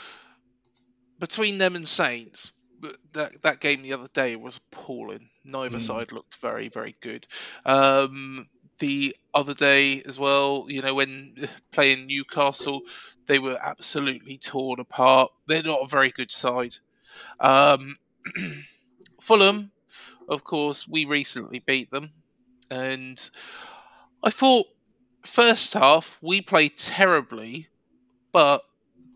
between them and Saints, that that game the other day was appalling. Neither
Mm.
side looked very very good. Um, the other day as well, you know, when [LAUGHS] playing Newcastle, they were absolutely torn apart. They're not a very good side. Um, [CLEARS THROAT] Fulham, of course, we recently beat them, and I thought first half we played terribly, but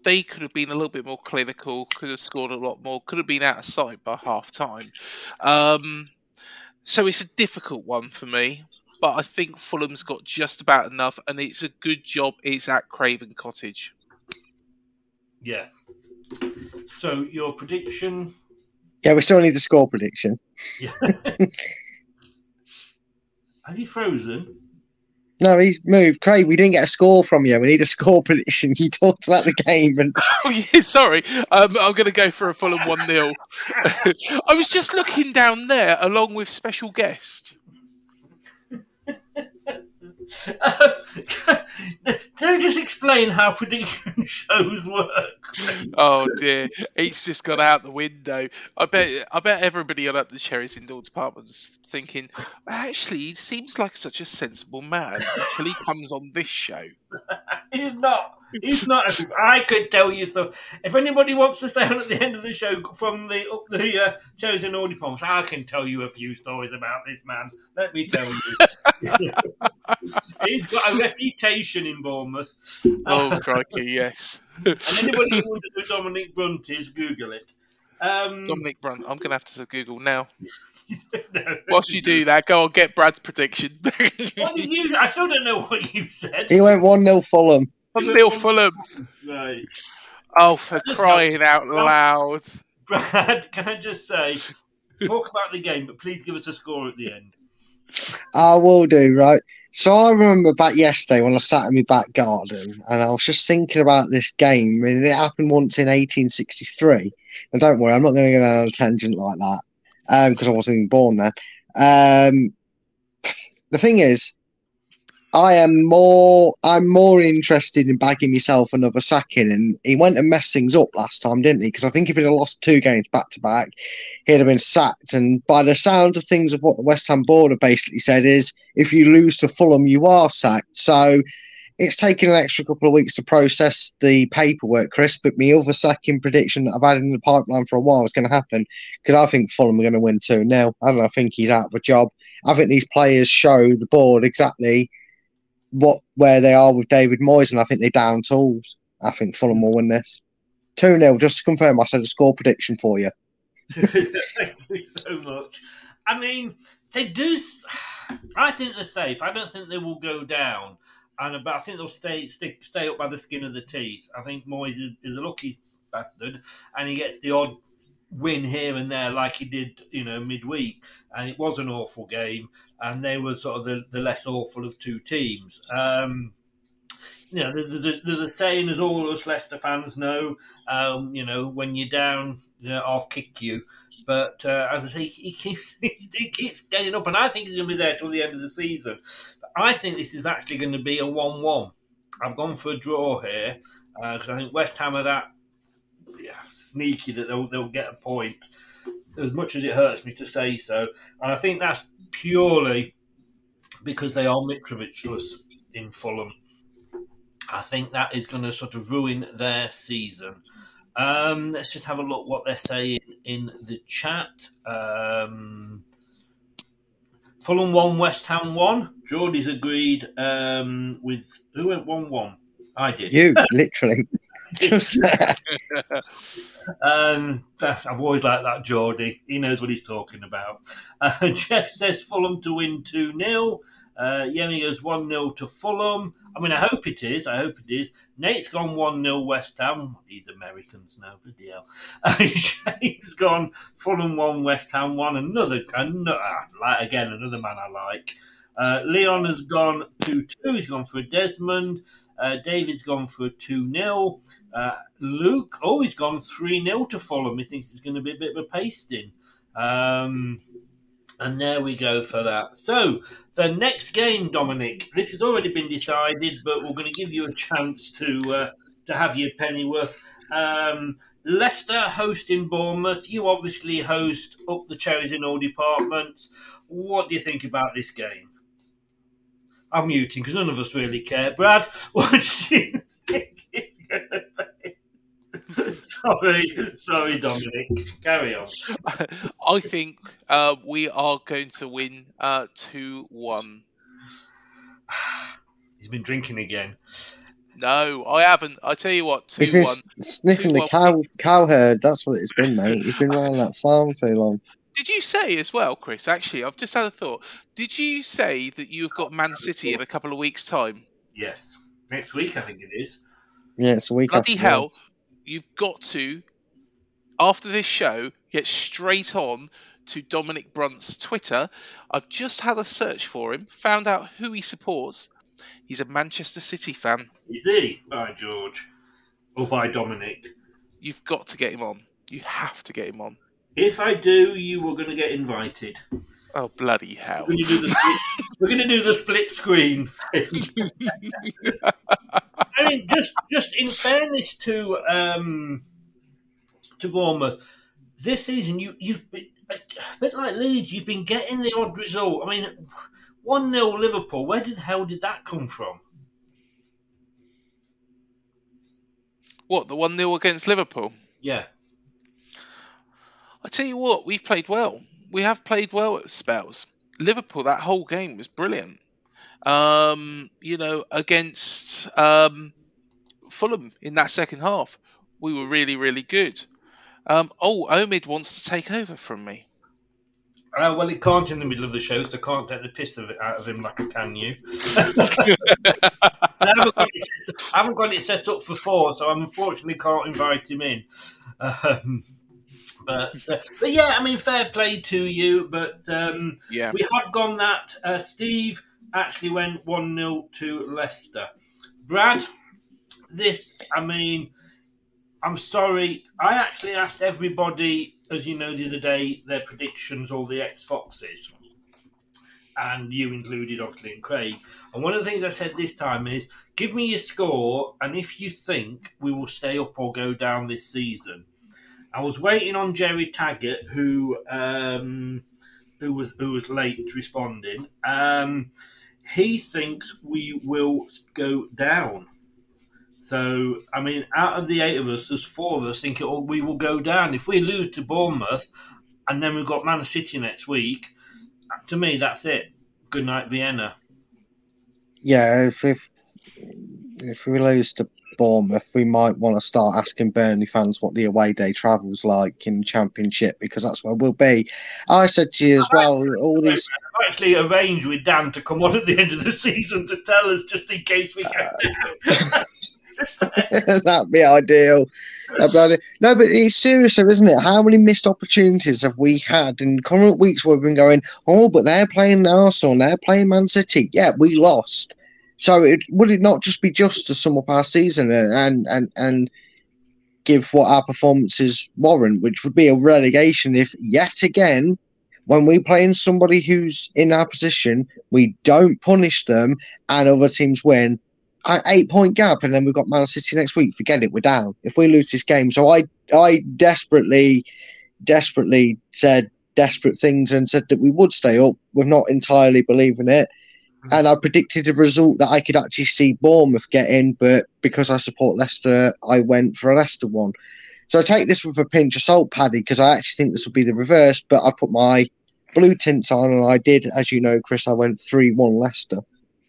they could have been a little bit more clinical, could have scored a lot more, could have been out of sight by half time. Um, so it's a difficult one for me, but I think Fulham's got just about enough, and it's a good job it's at Craven Cottage.
Yeah. So your prediction?
Yeah, we still need the score prediction.
Yeah. [LAUGHS] Has he frozen?
No, he's moved. Craig, we didn't get a score from you. We need a score [LAUGHS] prediction. You talked about the game and [LAUGHS]
Oh yeah, sorry. Um, I'm going to go for a Fulham one 0 I was just looking down there along with special guest.
Uh, [LAUGHS] can you just explain how prediction [LAUGHS] shows work?
Oh dear, it's just gone out the window. I bet. I bet everybody on at the Cherries Indoor department's thinking, actually, he seems like such a sensible man until he comes on this show. [LAUGHS]
He's not. He's not. I could tell you so. If anybody wants to stay on at the end of the show from the up the uh, chosen audio pumps, I can tell you a few stories about this man. Let me tell you. [LAUGHS] He's got a reputation in Bournemouth.
Oh crikey, yes.
and anybody who wonders who Dominic Brunt is, Google it. [LAUGHS] Um,
Dominic Brunt. I'm going to have to Google now. [LAUGHS] Whilst you do that, go on, get Brad's prediction. [LAUGHS]
what did you? I still don't know what you said.
he went 1 0 Fulham.
One nil Fulham.
Right.
Oh, for crying out loud!
Brad, [LAUGHS] can I just say, talk about the game, but please give us a score at the end.
I will do, right? So I remember back yesterday when I sat in my back garden and I was just thinking about this game. I mean, it happened once in 1863. And don't worry, I'm not going to go down on a tangent like that because I wasn't even born then. Um, the thing is, I am more I'm more interested in bagging myself another sacking, and he went and messed things up last time, didn't he? Because I think if he'd have lost two games back to back, he'd have been sacked. And by the sound of things, of what the West Ham board have basically said is, if you lose to Fulham, you are sacked. So it's taken an extra couple of weeks to process the paperwork, Chris. But my other sacking prediction that I've had in the pipeline for a while is going to happen because I think Fulham are going to win two now. I don't think he's out of a job. I think these players show the board exactly what where they are with David Moyes, and I think they're down tools. I think Fulham will win this. 2 0, just to confirm, I said a score prediction for you. [LAUGHS]
Thank you so much. I mean, they do. [SIGHS] I think they're safe. I don't think they will go down, and but I think they'll stay stay, stay up by the skin of the teeth. I think Moyes is, is a lucky bastard, and he gets the odd win here and there, like he did, you know, midweek. And it was an awful game, and they were sort of the, the less awful of two teams. Um, you know, there's a, there's a saying, as all us Leicester fans know, um, you know, when you're down, you know, I'll kick you. But uh, as I say, he keeps [LAUGHS] he keeps getting up, and I think he's going to be there till the end of the season. I think this is actually going to be a one-one. I've gone for a draw here because I think West Ham are that yeah, sneaky that they'll they'll get a point. As much as it hurts me to say so, and I think that's purely because they are Mitrovicless in Fulham. I think that is going to sort of ruin their season. Um, let's just have a look what they're saying in the chat. Um, Fulham one, West Ham one. Geordie's agreed um, with who went one one. I did.
You, literally. [LAUGHS] Just there.
Um, I've always liked that Geordie. He knows what he's talking about. Uh, [LAUGHS] Jeff says Fulham to win 2 0. Uh, Yemi goes 1 0 to Fulham. I mean, I hope it is. I hope it is. Nate's gone 1 0 West Ham. These Americans now, hell. [LAUGHS] Uh, Shane's gone Fulham 1, West Ham 1. Another, another again, another man I like. Uh, Leon has gone 2 2. He's gone for a Desmond. Uh, David's gone for a 2 0. Uh, Luke, oh, he's gone 3 0 to Fulham. He thinks it's going to be a bit of a pasting. Um, and there we go for that. So, the next game, Dominic, this has already been decided, but we're going to give you a chance to uh, to have your penny worth. Um, Leicester hosting Bournemouth. You obviously host up the cherries in all departments. What do you think about this game? I'm muting because none of us really care. Brad, [LAUGHS] what do you think it's going to be? [LAUGHS] sorry, sorry, Dominic. Carry on.
I think uh, we are going to win uh, two one. [SIGHS]
He's been drinking again.
No, I haven't. I tell you what, two
He's been
one.
s- sniffing the
2-1.
cow cow herd. That's what it's been, mate. He's been around that farm too long.
Did you say as well, Chris? Actually, I've just had a thought. Did you say that you've got Man City in a couple of weeks' time?
Yes. Next week, I think it is.
Yeah, it's a week
Bloody
after
hell! You've got to, after this show, get straight on to Dominic Brunt's Twitter. I've just had a search for him, found out who he supports. He's a Manchester City fan.
Is he? By George. Or by Dominic.
You've got to get him on. You have to get him on.
If I do, you were going to get invited.
Oh bloody hell!
We're going to do the split, we're going to do the split screen. [LAUGHS] I mean, just just in fairness to um, to Bournemouth, this season you you've been a bit like Leeds. You've been getting the odd result. I mean, one 0 Liverpool. Where did the hell did that come from?
What the one 0 against Liverpool?
Yeah,
I tell you what, we've played well. We have played well at spells. Liverpool, that whole game was brilliant. Um, you know, against um, Fulham in that second half, we were really, really good. Um, oh, Omid wants to take over from me.
Uh, well, it can't in the middle of the show because I can't take the piss of it out of him like I can you. [LAUGHS] I, haven't got it set, I haven't got it set up for four, so I unfortunately can't invite him in. Um, but, uh, but yeah, I mean, fair play to you. But um,
Yeah.
we have gone that. Uh, Steve actually went 1 0 to Leicester. Brad, this, I mean, I'm sorry. I actually asked everybody, as you know, the other day, their predictions, all the X Foxes, and you included, obviously, and Craig. And one of the things I said this time is give me your score, and if you think we will stay up or go down this season. I was waiting on Gerry Taggart, who um, who was who was late responding. Um, he thinks we will go down. So, I mean, out of the eight of us, there's four of us think it oh, we will go down. If we lose to Bournemouth and then we've got Man City next week, to me, that's it. Good night, Vienna.
Yeah, if if, if we lose to Bournemouth, we might want to start asking Burnley fans what the away day travel's like in Championship because that's where we'll be. I said to you as well, all these
I've actually arranged with Dan to come on at the end of the season to tell us just in case we go uh, [LAUGHS]
That'd be ideal. Uh, that'd be ideal. No, but it's serious, isn't it? How many missed opportunities have we had in current weeks where we've been going, oh, but they're playing Arsenal, and they're playing Man City. Yeah, we lost. So it, would it not just be just to sum up our season and, and, and, give what our performances warrant, which would be a relegation if yet again, when we play in somebody who's in our position, we don't punish them and other teams win, an eight point gap, and then we've got Man City next week. Forget it, we're down. If we lose this game, so I I desperately, desperately said desperate things and said that we would stay up. We're not entirely believing it, and I predicted a result that I could actually see Bournemouth get in, but because I support Leicester, I went for a Leicester one. So I take this with a pinch of salt, Paddy, because I actually think this will be the reverse. But I put my blue tints on, and I did, as you know, Chris. I went three-one Leicester.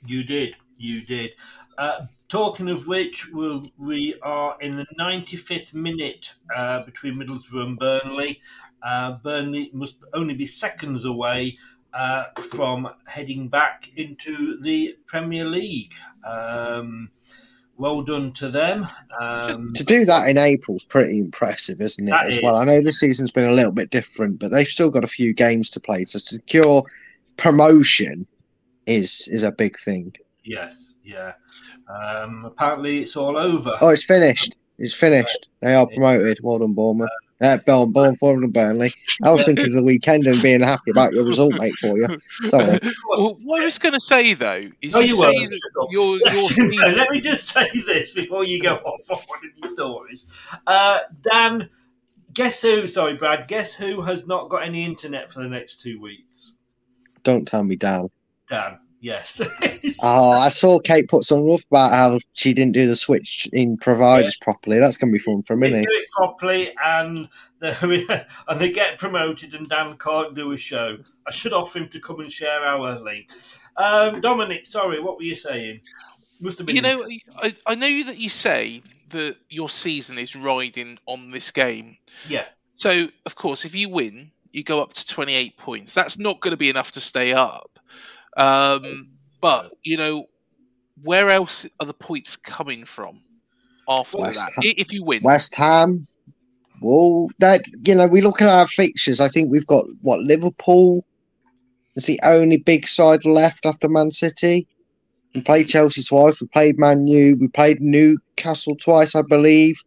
You did. You did. Uh, talking of which, we'll, we are in the 95th minute uh, between Middlesbrough and Burnley. Uh, Burnley must only be seconds away uh, from heading back into the Premier League. Um, well done to them. Um,
To do that in April is pretty impressive, isn't it? As well,
is.
I know this season's been a little bit different, but they've still got a few games to play. To secure promotion is is a big thing.
yes, yeah. Um, apparently, it's all over.
Oh, it's finished. It's finished. They are promoted. Well done, Bournemouth. Uh, Bournemouth, Bournemouth, well done, Burnley. I was thinking of the weekend and being happy about your result, mate, for you. Sorry.
Well, what I was going to say though is
No,
you,
you
say
weren't.
that your your [LAUGHS]
No,
season,
Let me just say this before you go off on one of your stories. Uh, Dan, guess who? Sorry, Brad. Guess who has not got any internet for the next two weeks?
Don't tell me down.
Dan. Yes. [LAUGHS]
Oh, I saw Kate put some stuff about how she didn't do the switch in providers properly. That's going to be fun for a minute.
do it properly, and they [LAUGHS] and they get promoted, and Dan can't do a show. I should offer him to come and share our link. Um, Dominic, sorry, what were you saying? Must have been.
You know, I, I know that you say that your season is riding on this game.
Yeah.
So, of course, if you win, you go up to 28 points. That's not going to be enough to stay up. Um, but, you know, where else are the points coming from after
West
that?
Ham.
If you win.
West Ham. Well, that you know, we look at our fixtures. I think we've got what Liverpool. is the only big side left after Man City. We played Chelsea twice. We played Man U. We played Newcastle twice, I believe.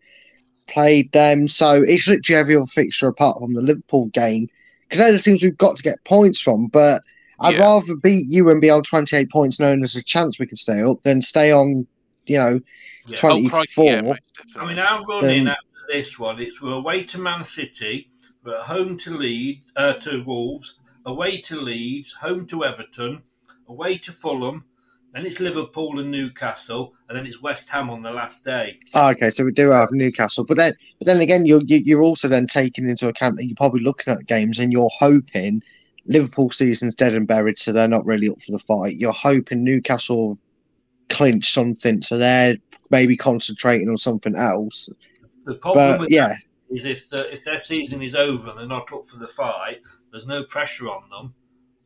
Played them. So it's literally every other fixture apart from the Liverpool game because they're the teams we've got to get points from. But I'd
Yeah.
rather beat you and be on 28 points, knowing there's a chance we could stay up, than stay on, you know,
Yeah.
24.
I mean, our running
Then-
after this one, it's we're away to Man City, we're home to Leeds, uh, to Wolves, away to Leeds, home to Everton, away to Fulham, then it's Liverpool and Newcastle, and then it's West Ham on the last day.
Oh, okay, so we do have Newcastle, but then, but then again, you're you're also then taking into account that you're probably looking at games and you're hoping Liverpool season's dead and buried, so they're not really up for the fight. You're hoping Newcastle clinch something, so they're maybe concentrating on something else.
The problem
But
with
yeah,
that is if the, if their season is over and they're not up for the fight, there's no pressure on them,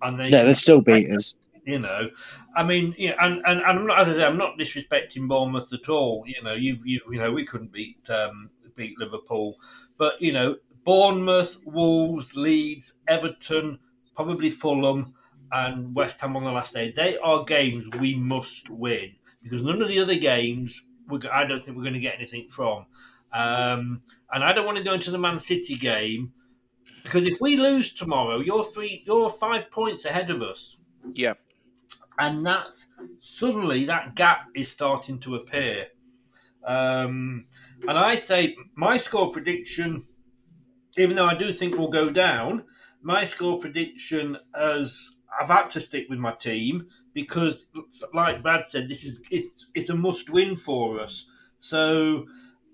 and they
yeah, they're still beaters.
You know, I mean, you know, and, and, and I'm not, as I say, I'm not disrespecting Bournemouth at all. You know, you you you know, we couldn't beat um, beat Liverpool, but you know, Bournemouth, Wolves, Leeds, Everton, probably Fulham, and West Ham on the last day. They are games we must win because none of the other games, I don't think we're going to get anything from. Um, and I don't want to go into the Man City game because if we lose tomorrow, you're three, you're five points ahead of us
Yeah.
and that's suddenly that gap is starting to appear. Um, and I say my score prediction, even though I do think we'll go down, my score prediction as I've had to stick with my team because, like Brad said, this is it's it's a must win for us. So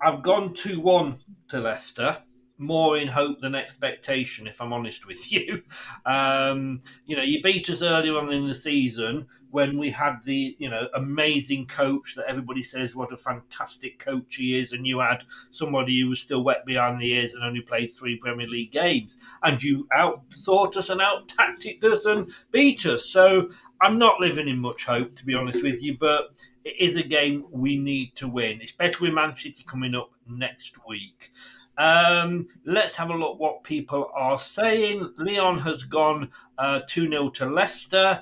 I've gone two one to Leicester. More in hope than expectation, if I'm honest with you. [LAUGHS] Um, you know, you beat us earlier on in the season when we had the you know amazing coach that everybody says what a fantastic coach he is, and you had somebody who was still wet behind the ears and only played three Premier League games, and you out thought us and out tacticked us and beat us. So I'm not living in much hope, to be honest with you, but it is a game we need to win, especially with Man City coming up next week. Um, let's have a look what people are saying. Leon has gone uh, 2 0 to Leicester.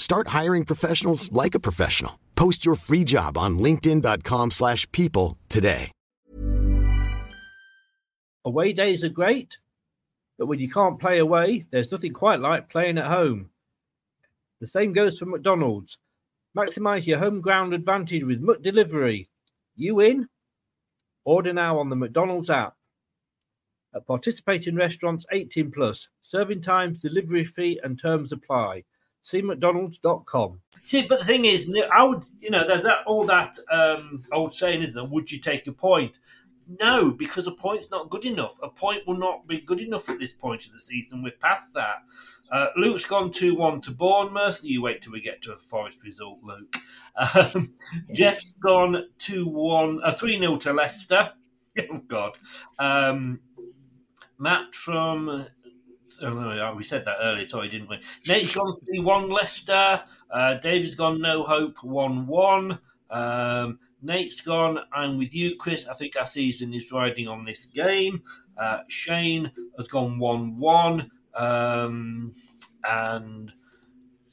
Start hiring professionals like a professional. Post your free job on linkedin.com/people slash people today.
Away days are great, but when you can't play away, there's nothing quite like playing at home. The same goes for McDonald's. Maximize your home ground advantage with McDelivery. You in? Order now on the McDonald's app. At participating restaurants 18 plus, serving times, delivery fee, and terms apply. See McDonald's.com. See, but the thing is, I would, you know, there's that all that um, old saying, isn't there? Would you take a point? No, because a point's not good enough. A point will not be good enough at this point of the season. We're past that. Uh, Luke's gone 2 1 to Bournemouth. You wait till we get to a Forest result, Luke. Um, [LAUGHS] Jeff's gone 2 1, uh, 3 0 to Leicester. [LAUGHS] Oh, God. Um, Matt from. Oh, we said that earlier, sorry, didn't we? Nate's gone 3 1 Leicester. Uh, David's gone no hope 1 1. Um, Nate's gone, I'm with you, Chris. I think our season is riding on this game. Uh, Shane has gone 1 1. Um, and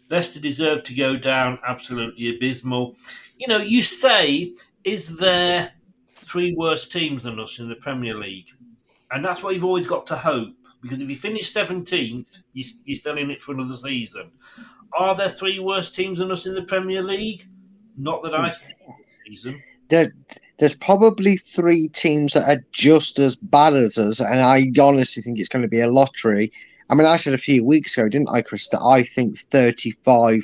Leicester deserve to go down. Absolutely abysmal. You know, you say, is there three worse teams than us in the Premier League? And that's what you've always got to hope. Because if you finish 17th, you- you're still in it for another season. Are there three worse teams than us in the Premier League? Not that I've seen this season.
There, there's probably three teams that are just as bad as us, and I honestly think it's going to be a lottery. I mean, I said a few weeks ago, didn't I, Chris, that I think 35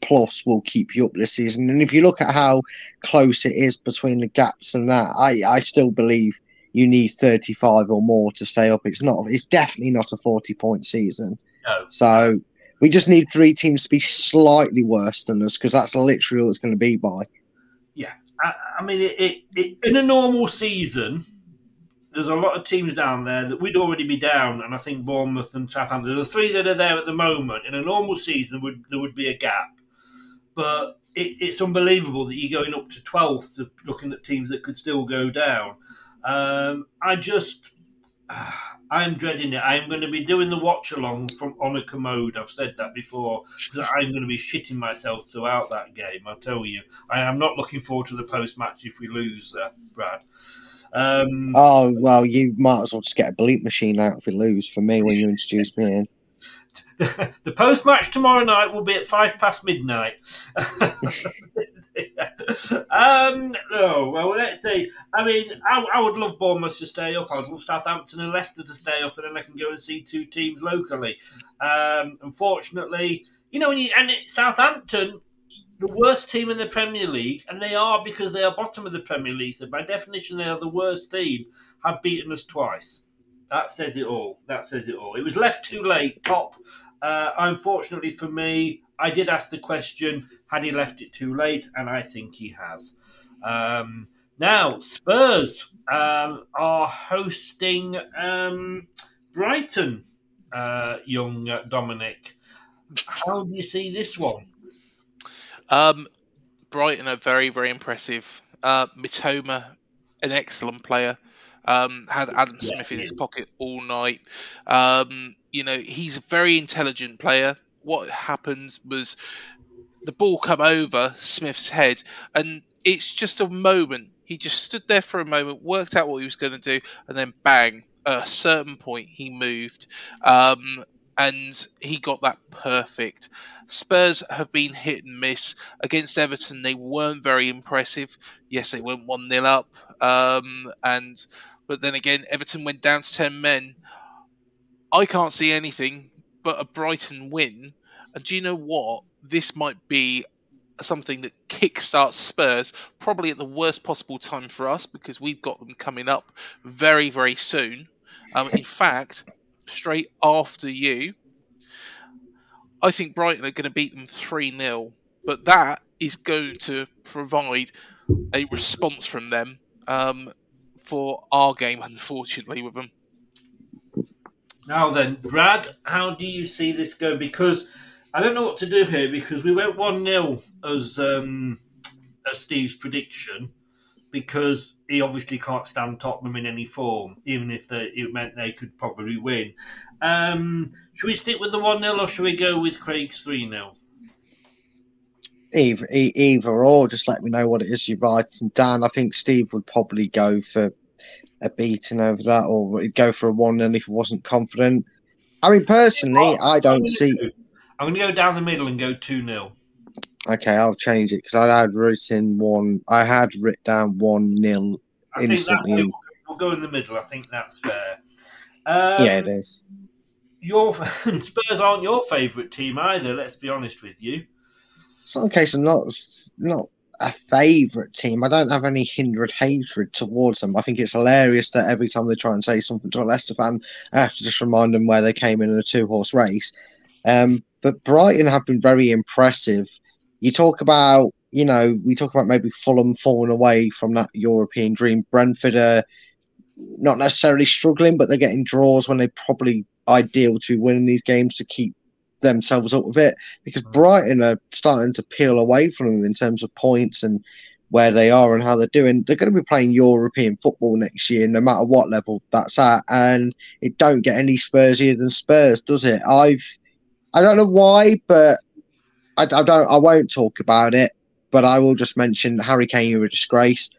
plus will keep you up this season. And if you look at how close it is between the gaps and that, I, I still believe you need 35 or more to stay up. It's not. It's definitely not a 40 point season.
No.
So we just need three teams to be slightly worse than us because that's literally all it's going to be by.
Yeah, I, I mean, it, it, it, in a normal season, there's a lot of teams down there that we'd already be down, and I think Bournemouth and Southampton, the three that are there at the moment. In a normal season, would there would be a gap, but it, it's unbelievable that you're going up to 12th, looking at teams that could still go down. Um, I just, [SIGHS] I'm dreading it. I'm going to be doing the watch along from on a commode. I've said that before. I'm going to be shitting myself throughout that game. I tell you, I am not looking forward to the post match if we lose, uh, Brad. Um,
oh well, you might as well just get a bleep machine out if we lose. For me, when you introduce me in. [LAUGHS]
the post match tomorrow night will be at five past midnight. [LAUGHS] [LAUGHS] um, well, let's see. I mean, I, I, would love Bournemouth to stay up. I would love Southampton and Leicester to stay up, and then I can go and see two teams locally. Um, unfortunately, you know, you and it, Southampton, the worst team in the Premier League, and they are because they are bottom of the Premier League. So by definition, they are the worst team. Have beaten us twice. That says it all. That says it all. It was left too late. Top. Uh, unfortunately for me, I did ask the question: Had he left it too late? And I think he has. Um, now Spurs um, are hosting um, Brighton. Uh, young Dominic, how do you see this one?
Um, Brighton are very, very impressive. Uh, Mitoma, an excellent player. Um, had Adam Smith in his pocket all night. Um, you know, he's a very intelligent player. What happened was the ball come over Smith's head, and it's just a moment. He just stood there for a moment, worked out what he was going to do, and then bang! At a certain point, he moved, um, and he got that perfect. Spurs have been hit and miss against Everton. They weren't very impressive. Yes, they went one 0 up, um, and but then again, Everton went down to ten men. I can't see anything but a Brighton win. And do you know what? This might be something that kickstarts Spurs probably at the worst possible time for us because we've got them coming up very, very soon. Um, in [LAUGHS] fact, straight after you, I think Brighton are going to beat them 3 0, but that is going to provide a response from them um, for our game, unfortunately, with them.
Now then, Brad, how do you see this go? Because I don't know what to do here because we went 1 0 as, um, as Steve's prediction because he obviously can't stand Tottenham in any form, even if they, it meant they could probably win. Um, should we stick with the 1 0 or should we go with Craig's 3 0?
Either, either or, just let me know what it is you're writing down. I think Steve would probably go for a beating over that, or he'd go for a 1 0 if he wasn't confident. I mean, personally, I don't see.
I'm going to go down the middle and go 2 0.
Okay, I'll change it because I had written one. I had written down one nil instantly.
We'll go in the middle. I think that's fair. Um,
yeah, it is.
Your [LAUGHS] Spurs aren't your favourite team either. Let's be honest with you.
It's not a case of not not a favourite team. I don't have any hindered hatred towards them. I think it's hilarious that every time they try and say something to a Leicester fan, I have to just remind them where they came in in a two horse race. Um, but Brighton have been very impressive you talk about, you know, we talk about maybe Fulham falling away from that European dream. Brentford are not necessarily struggling, but they're getting draws when they're probably ideal to be winning these games to keep themselves up with it. Because mm. Brighton are starting to peel away from them in terms of points and where they are and how they're doing. They're going to be playing European football next year, no matter what level that's at. And it don't get any Spursier than Spurs, does it? I've I don't know why, but I, I, don't. I won't talk about it, but I will just mention Harry Kane. You're a disgrace.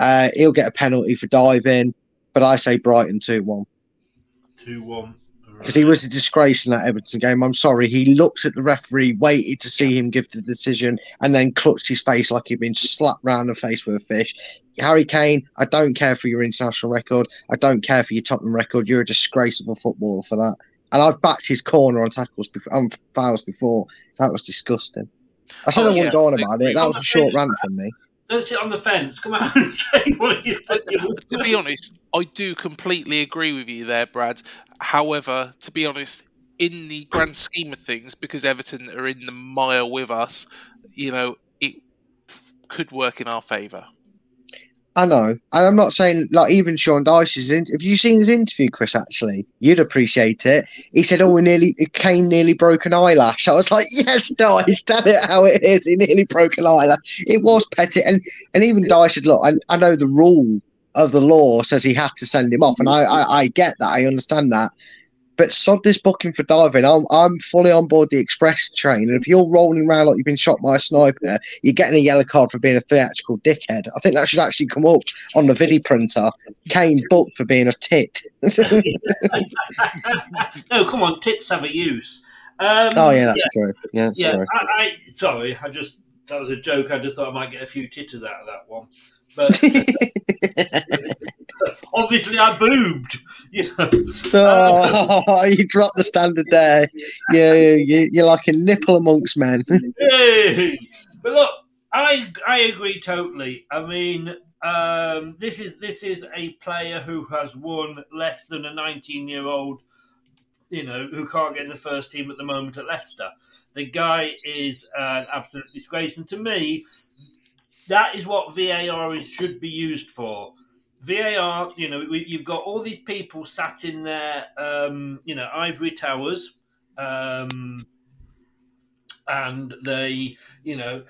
Uh, he'll get a penalty for diving, but I say Brighton two one.
Two one.
because he was a disgrace in that Everton game. I'm sorry. He looked at the referee, waited to see him give the decision, and then clutched his face like he'd been slapped round the face with a fish. Harry Kane, I don't care for your international record. I don't care for your Tottenham record. You're a disgrace of a footballer for that. And I've backed his corner on tackles before, on fouls before. That was disgusting. I said
Oh,
I wouldn't
yeah.
go on about it. That was a
I'm
short
afraid-
rant from me.
Don't sit on the fence. Come out and [LAUGHS] say what you uh, think.
to be honest, I do completely agree with you there, Brad. However, to be honest, in the grand scheme of things, because Everton are in the mile with us, you know, it could work in our favour.
I know, and I'm not saying like even Sean Dyche's. In- have you seen his interview, Chris? Actually, you'd appreciate it. He said, "Oh, we nearly Kane nearly broke an eyelash." I was like, [LAUGHS] "Yes, Dyche, tell it how it is. He nearly broke an eyelash. It was petty." And and even Dyche said, "Look, I, I know the rule of the law says he had to send him off, and I I, I get that. I understand that." But sod this booking for diving. I'm I'm fully on board the express train. And if you're rolling around like you've been shot by a sniper, you're getting a yellow card for being a theatrical dickhead. I think that should actually come up on the video printer. Kane booked for being a tit. [LAUGHS]
no, come on, tips have a use. Um,
oh yeah, that's true. Yeah,
yeah.
sorry.
I, I sorry, I just that was a joke. I just thought I might get a few titters out of that one, but [LAUGHS] [LAUGHS] obviously I boobed. You know,
oh, [LAUGHS] you dropped the standard there. Yeah, you, you're like a nipple amongst men.
Hey! But look, I I agree totally. I mean, um, this is this is a player who has won less than a 19 year old, you know, who can't get in the first team at the moment at Leicester. The guy is an absolute disgrace, and to me, that is what VAR is, should be used for. VAR, you know, we, you've got all these people sat in their, um, you know, ivory towers, um, and they, you know,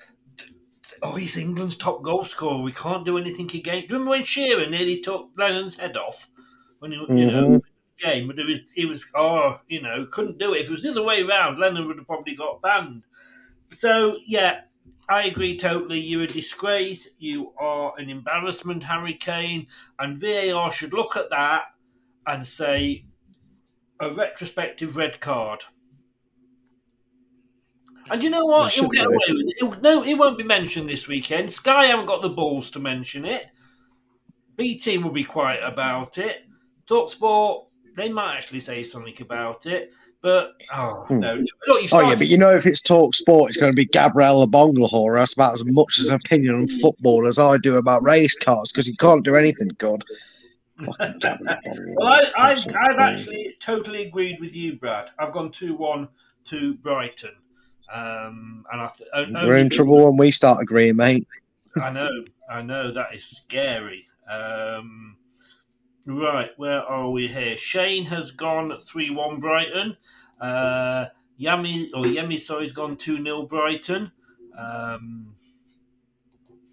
oh, he's England's top goal scorer. We can't do anything against. Do you remember when Shearer nearly took Lennon's head off when he, you know,
Mhm.
game? But it was, it was, oh, you know, couldn't do it. If it was the other way around, Lennon would have probably got banned. So yeah, I agree totally. You're a disgrace. You are an embarrassment, Harry Kane, and VAR should look at that and say a retrospective red card. And you know what? He'll get away with it. He'll, no, it won't be mentioned this weekend. Sky haven't got the balls to mention it. BT will be quiet about it. Talksport, they might actually say something about it. But, oh,
Hmm.
no. Look, you
Oh yeah, but you know if it's talk sport, it's going to be Gabriel Agbonlahor. That's about as much as an opinion on football as I do about race cars because you can't do anything good. Fucking Gabriel Agbonlahor. [LAUGHS]
Well, I, I've, I've actually totally agreed with you, Brad. I've gone 2 1 to Brighton. Um, and I th-
We're in trouble when we start agreeing, mate.
I know, I know, that is scary. Um, right, where are we here? Shane has gone 3 1 Brighton. Uh, Yami, or Yemi, sorry, has gone 2 0 Brighton. Um,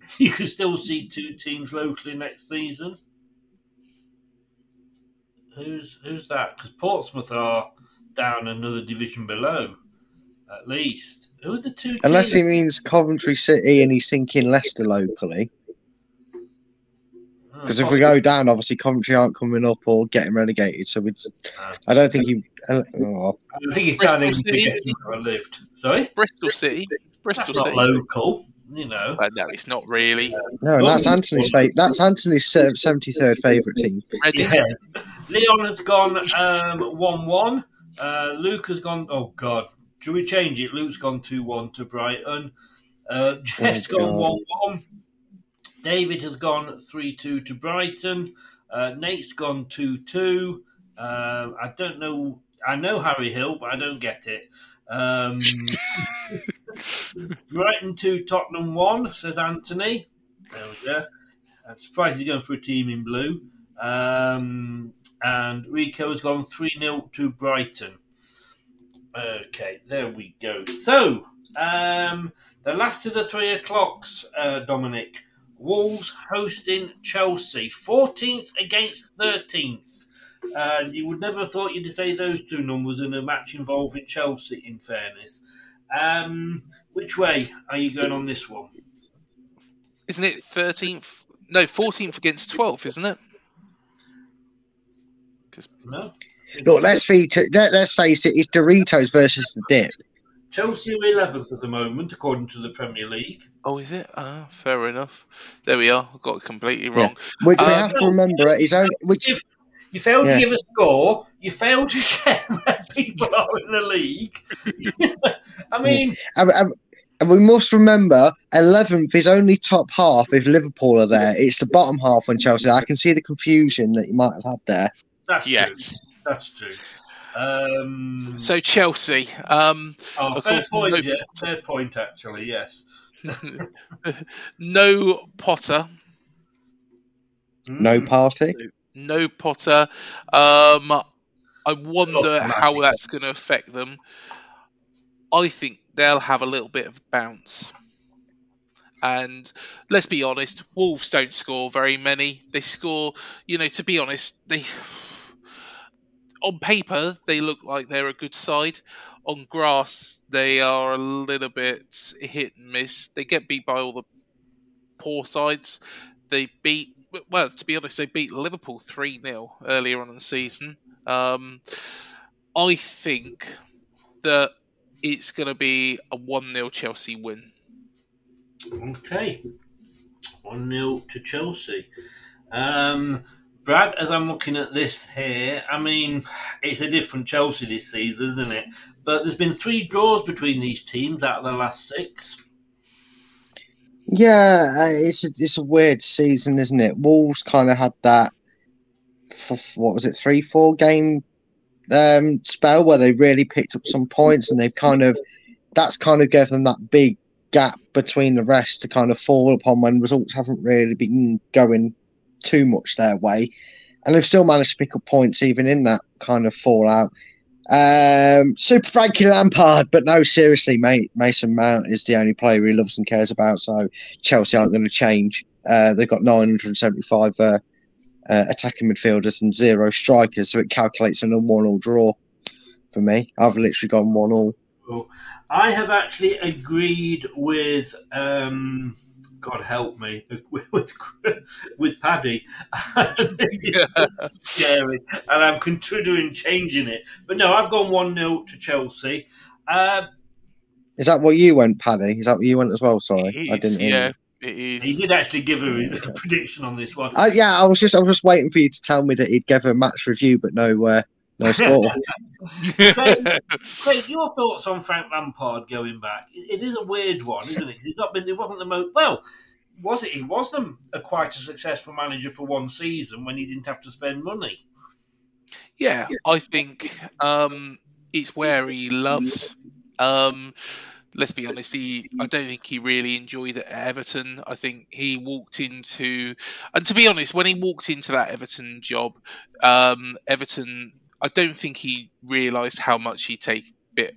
[LAUGHS] you can still see two teams locally next season. Who's who's that? Because Portsmouth are down another division below, at least. Who are the two?
Unless
teams?
he means Coventry City and he's thinking Leicester locally.
Oh,
Because if we go down, obviously Coventry aren't coming up or getting relegated. So it's, I don't think he. Uh, oh.
I think he's
Bristol
planning to
City?
get where I lived. Sorry,
Bristol City. Bristol
that's not
City.
local. You know,
Uh, no, it's not really.
No, and that's Anthony's fa- That's Anthony's seventy third favourite team.
Yeah. Leon has gone um, one-one. Uh, Luke has gone. Oh God, should we change it? Luke's gone two-one to Brighton. Uh, Jeff's
Oh,
gone one-one. David has gone three-two to Brighton. Uh, Nate's gone two-two. Um, I don't know. I know Harry Hill, but I don't get it. Um, [LAUGHS] Brighton two, Tottenham one, says Anthony. There we go. I'm surprised he's going for a team in blue. Um, and Rico has gone 3 0 to Brighton. Okay, there we go. So, um, the last of the three o'clocks, uh, Dominic. Wolves hosting Chelsea, 14th against 13th. And you would never have thought you'd say those two numbers in a match involving Chelsea, in fairness. Um, which way are you going on this one?
Isn't it 13th? No, 14th against 12th, isn't it? 'Cause-
No?
Look, let's feature. Let, let's face it. It's Doritos versus the dip.
Chelsea are eleventh at the moment, according to the Premier League.
Oh, is it? Ah, fair enough. There we are. I got it completely wrong.
Which we
Um,
have to remember is only which.
You failed
Yeah.
to give a score. You failed to [LAUGHS] share where people are in the league. [LAUGHS] I mean,
And, and- and we must remember, eleventh is only top half if Liverpool are there. It's the bottom half when Chelsea. I can see the confusion that you might have had there.
that's
Yes.
true. That's true. Um,
So Chelsea. Um,
oh, fair
course,
point.
no,
Yeah, fair point. Actually, yes. [LAUGHS]
no Potter.
No party.
No Potter. Um, I wonder how that's going to affect them. I think they'll have a little bit of bounce. And let's be honest, Wolves don't score very many. They score, you know, to be honest, they on paper they look like they're a good side. On grass, they are a little bit hit and miss. They get beat by all the poor sides. They beat, well, to be honest, they beat Liverpool 3 0 earlier on in the season. Um, I think that it's going to be a 1 0 Chelsea win.
Okay. 1 0 to Chelsea. Um, Brad, as I'm looking at this here, I mean, it's a different Chelsea this season, isn't it? But there's been three draws between these teams out of the last six.
Yeah, it's a, it's a weird season, isn't it? Wolves kind of had that. for, What was it? Three, four game um, spell where they really picked up some points, and they've kind of that's kind of gave them that big gap between the rest to kind of fall upon when results haven't really been going too much their way, and they've still managed to pick up points even in that kind of fallout. Um, Super Frankie Lampard, but no, seriously, mate. Mason Mount is the only player he loves and cares about. So Chelsea aren't going to change. Uh, they've got 975 uh, uh, attacking midfielders and zero strikers, so it calculates in a one-all draw for me. I've literally gone one-all.
Well, I have actually agreed with, um, God help me, with [LAUGHS] with, with Paddy. This [LAUGHS] scary, and I'm considering changing it. But no, I've gone 1 0 to Chelsea. Uh,
Is that what you went, Paddy? Is that what you went as well? Sorry, I didn't. hear
yeah,
you.
it is.
he did actually give a, a prediction on this one.
Uh, yeah, I was just I was just waiting for you to tell me that he'd give a match review, but no, uh, no score. [LAUGHS]
Craig, [LAUGHS] Craig, your thoughts on Frank Lampard going back? It, it is a weird one, isn't it? He's not been. It wasn't the most well. Was it? He was the, a quite a successful manager for one season when he didn't have to spend money.
Yeah, I think um, it's where he loves. Um, let's be honest, he I don't think he really enjoyed it at Everton. I think he walked into, and to be honest, when he walked into that Everton job, um, Everton, I don't think he realised how much he'd take bit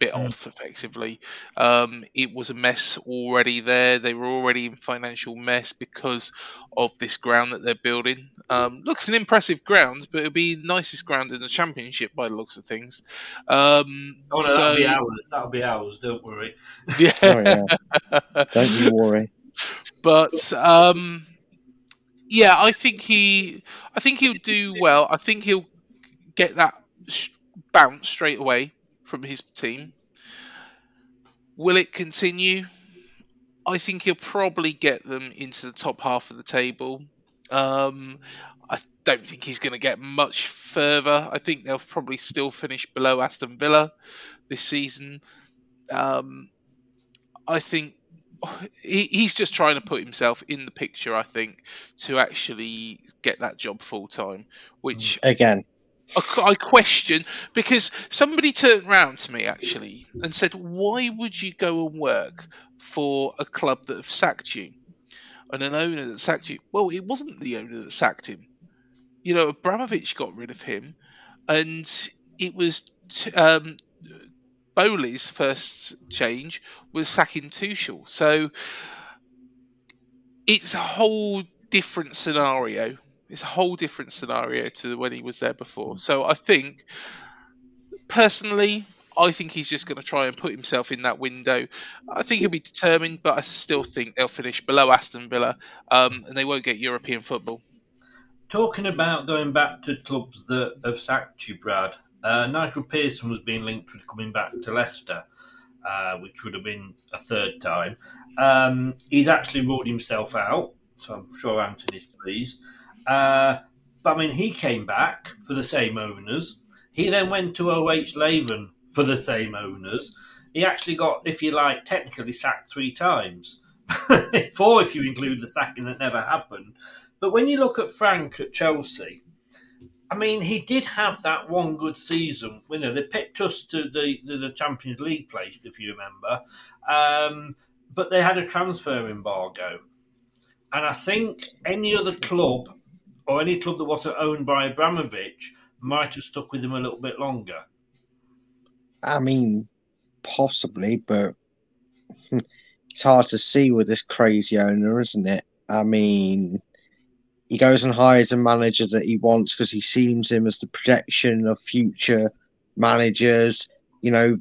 bit off effectively. Um, it was a mess already there. They were already in financial mess because of this ground that they're building. Um, looks an impressive ground, but it'll be the nicest ground in the championship by the looks of things. Um,
Oh no,
so-
that'll be ours. That'll be ours. Don't worry. [LAUGHS]
Yeah.
Oh, yeah. Don't you worry.
but um, yeah, I think he, I think he'll do well. I think he'll get that bounce straight away from his team. Will it continue? I think he'll probably get them into the top half of the table. Um, I don't think he's going to get much further. I think they'll probably still finish below Aston Villa this season. Um, I think [SIGHS] he, he's just trying to put himself in the picture. I think to actually get that job full time, which
Again,
I, question because somebody turned round to me actually and said, "Why would you go and work for a club that have sacked you and an owner that sacked you?" Well, it wasn't the owner that sacked him. You know, Abramovich got rid of him, and it was t- um, Boehly's first change was sacking Tuchel. So it's a whole different scenario. It's a whole different scenario to when he was there before. So I think, personally, I think he's just going to try and put himself in that window. I think he'll be determined, but I still think they'll finish below Aston Villa, um, and they won't get European football.
Talking about going back to clubs that have sacked you, Brad, uh, Nigel Pearson was being linked with coming back to Leicester, uh, which would have been a third time. Um, he's actually ruled himself out, so I'm sure Anthony's pleased. Uh, but I mean, he came back for the same owners. He then went to OH Leuven for the same owners. He actually got, if you like, technically sacked three times. [LAUGHS] Four if you include the sacking that never happened. But when you look at Frank at Chelsea, I mean, he did have that one good season. You know, they picked us to the, the, the Champions League place, if you remember. Um, but they had a transfer embargo. And I think any other club or any club that wasn't owned by Abramovich might have stuck with him a little bit longer.
I mean, possibly, but [LAUGHS] it's hard to see with this crazy owner, isn't it? I mean, he goes and hires a manager that he wants because he sees him as the projection of future managers. You know,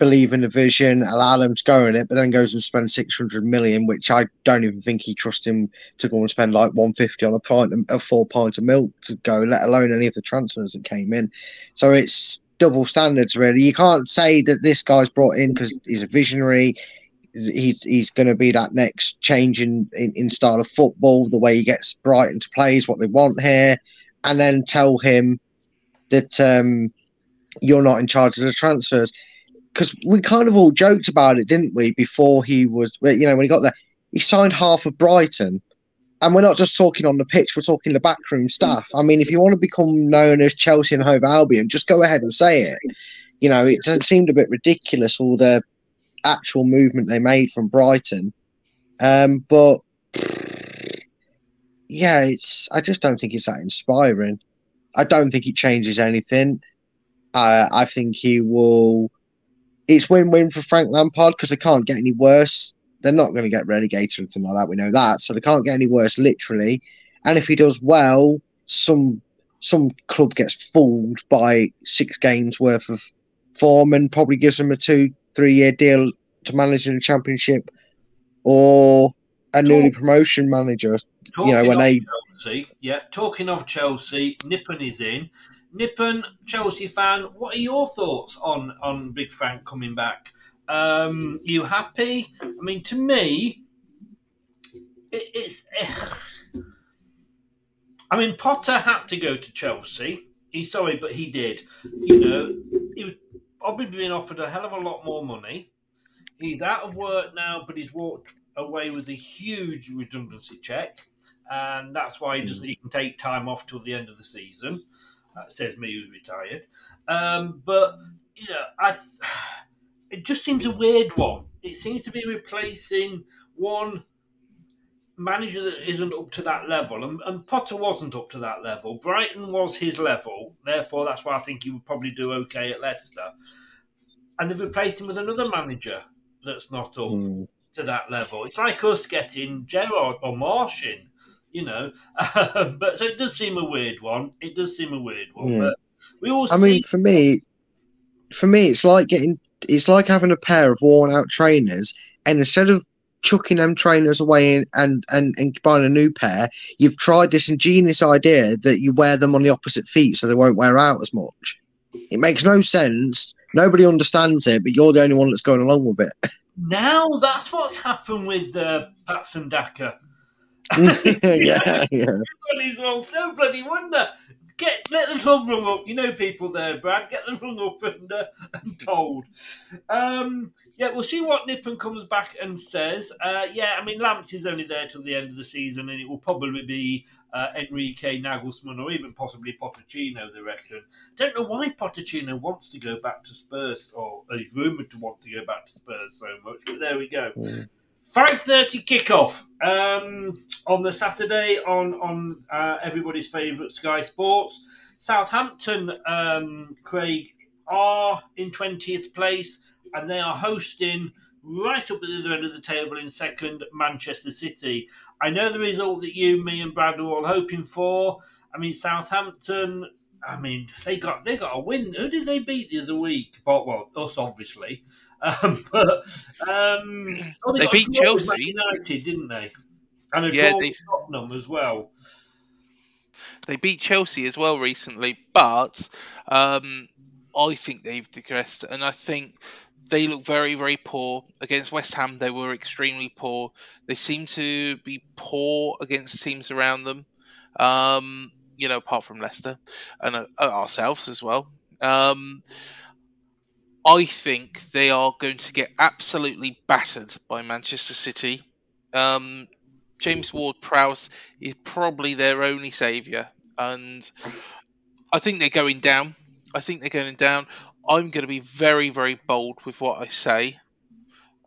believe in the vision, allow them to go in it, but then goes and spends six hundred million, which I don't even think he trusts him to go and spend like one fifty on a pint, a four pint of milk to go, let alone any of the transfers that came in. So it's double standards, really. You can't say that this guy's brought in because he's a visionary. He's he's going to be that next change in, in, in style of football, the way he gets Brighton to play is what they want here, and then tell him that um, you're not in charge of the transfers because we kind of all joked about it, didn't we? Before he was, you know, when he got there, he signed half of Brighton, and we're not just talking on the pitch; we're talking the backroom staff. I mean, if you want to become known as Chelsea and Hove Albion, just go ahead and say it. You know, it seemed a bit ridiculous all the actual movement they made from Brighton, um, but yeah, it's. I just don't think it's that inspiring. I don't think it changes anything. I think he will it's win-win for Frank Lampard because they can't get any worse. They're not going to get relegated or anything like that. We know that, so they can't get any worse, literally. And if he does well, some some club gets fooled by six games worth of form and probably gives them a two three year deal to manage in the championship, or a newly promotion manager.
Talking
you know when they
Chelsea, yeah. Talking of Chelsea, Nippon is in. Nippon, Chelsea fan, what are your thoughts on on Big Frank coming back? Um, you happy? I mean, to me, it, it's. [SIGHS] I mean, Potter had to go to Chelsea. He's sorry, but he did. You know, he was probably being offered a hell of a lot more money. He's out of work now, but he's walked away with a huge redundancy check, and that's why he doesn't. He can take time off till the end of the season. Uh, says me who's retired. Um, but you know, I [SIGHS] it just seems a weird one. It seems to be replacing one manager that isn't up to that level, and, and, Potter wasn't up to that level. Brighton was his level, therefore that's why I think he would probably do okay at Leicester. And they've replaced him with another manager that's not up mm. to that level. It's like us getting Gerrard or Marsh in you know. [LAUGHS] but so it does seem a weird one. It does seem a weird one. But we all.
I see- mean, for me, for me, it's like getting. It's like having a pair of worn out trainers, and instead of chucking them trainers away and, and, and, and buying a new pair, you've tried this ingenious idea that you wear them on the opposite feet so they won't wear out as much. It makes no sense. Nobody understands it, but you're the only one that's going along with it. [LAUGHS]
Now that's what's happened with uh, Patson Daka. [LAUGHS]
yeah, yeah.
Everybody's wrong. No bloody wonder. Get let the club rung up. You know people there, Brad. Get them rung up and, uh, and told. Um, yeah, we'll see what Nippon comes back and says. Uh, yeah, I mean Lamps is only there till the end of the season, and it will probably be uh, Enrique Nagelsmann or even possibly Pochettino. They reckon. Don't know why Pochettino wants to go back to Spurs, or he's rumored to want to go back to Spurs so much. But there we go. Mm. Five thirty kickoff um, on the Saturday on on uh, everybody's favourite Sky Sports. Southampton, um, Craig, are in twentieth place, and they are hosting right up at the other end of the table in second, Manchester City. I know the result that you, me, and Brad are all hoping for. I mean, Southampton. I mean, they got they got a win. Who did they beat the other week? But well, us obviously. Um, [LAUGHS] but um,
oh, they, they beat Chelsea
United, didn't they? And a yeah, draw they... Tottenham as well.
They beat Chelsea as well recently, but um, I think they've digressed, and I think they look very, very poor against West Ham. They were extremely poor. They seem to be poor against teams around them. Um, you know, apart from Leicester and uh, ourselves as well. Um, I think they are going to get absolutely battered by Manchester City. Um, James Ward-Prowse is probably their only saviour, and I think they're going down. I think they're going down. I'm going to be very, very bold with what I say,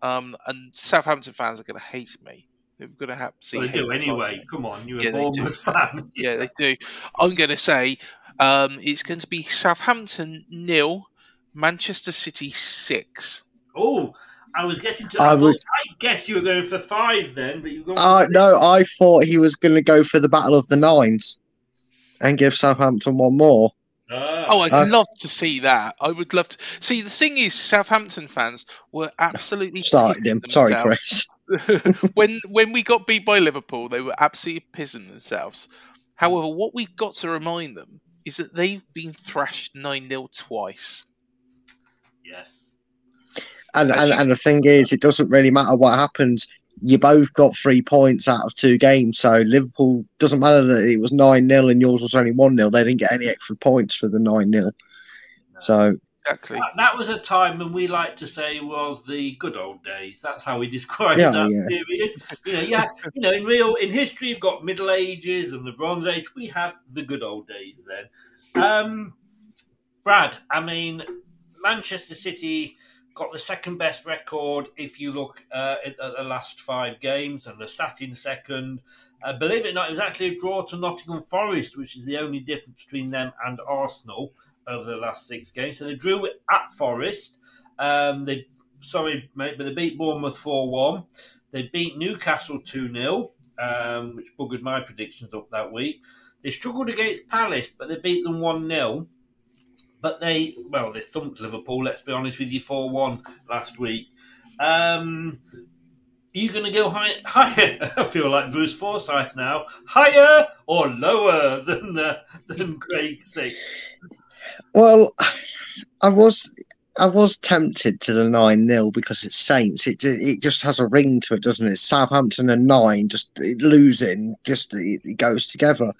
um, and Southampton fans are going to hate me. They're going to have to see.
Well, they do anyway. Come on, you're yeah, a Bournemouth fan. [LAUGHS]
yeah, they do. I'm going to say um, it's going to be Southampton nil, Manchester City six.
Oh, I was getting to. I, I, would, I guess you were going for five then, but you've gone.
Uh, no, I thought he was going to go for the battle of the nines and give Southampton one more.
Ah. Oh, I'd uh, love to see that. I would love to see. The thing is, Southampton fans were absolutely
started him. Sorry, Chris. [LAUGHS] [LAUGHS]
when when we got beat by Liverpool, they were absolutely pissing themselves. However, what we've got to remind them is that they've been thrashed nine 0 twice.
Yes.
And, and and the thing is, it doesn't really matter what happens. You both got three points out of two games, so Liverpool doesn't matter that it was nine 0 and yours was only one 0 They didn't get any extra points for the nine 0 So
exactly.
That, that, was a time when we like to say was the good old days. That's how we [LAUGHS] describe yeah, that yeah. period. You know, yeah, you know, in real in history, you've got Middle Ages and the Bronze Age. We had the good old days then. Um, Brad, I mean, Manchester City got the second best record if you look uh, at, the last five games, and they're sat in second. Uh, believe it or not, it was actually a draw to Nottingham Forest, which is the only difference between them and Arsenal over the last six games. So they drew at Forest. Um, they sorry, mate, but they beat Bournemouth four one. They beat Newcastle two 0 um, which buggered my predictions up that week. They struggled against Palace, but they beat them one 0 But they well, they thumped Liverpool. Let's be honest with you, four one last week. Um, are you going to go high, higher? [LAUGHS] I feel like Bruce Forsyth now. Higher or lower than uh, than Craig six?
Well, I was I was tempted to the nine 0 because it's Saints. It it just has a ring to it, doesn't it? Southampton and nine, just losing, just it goes together.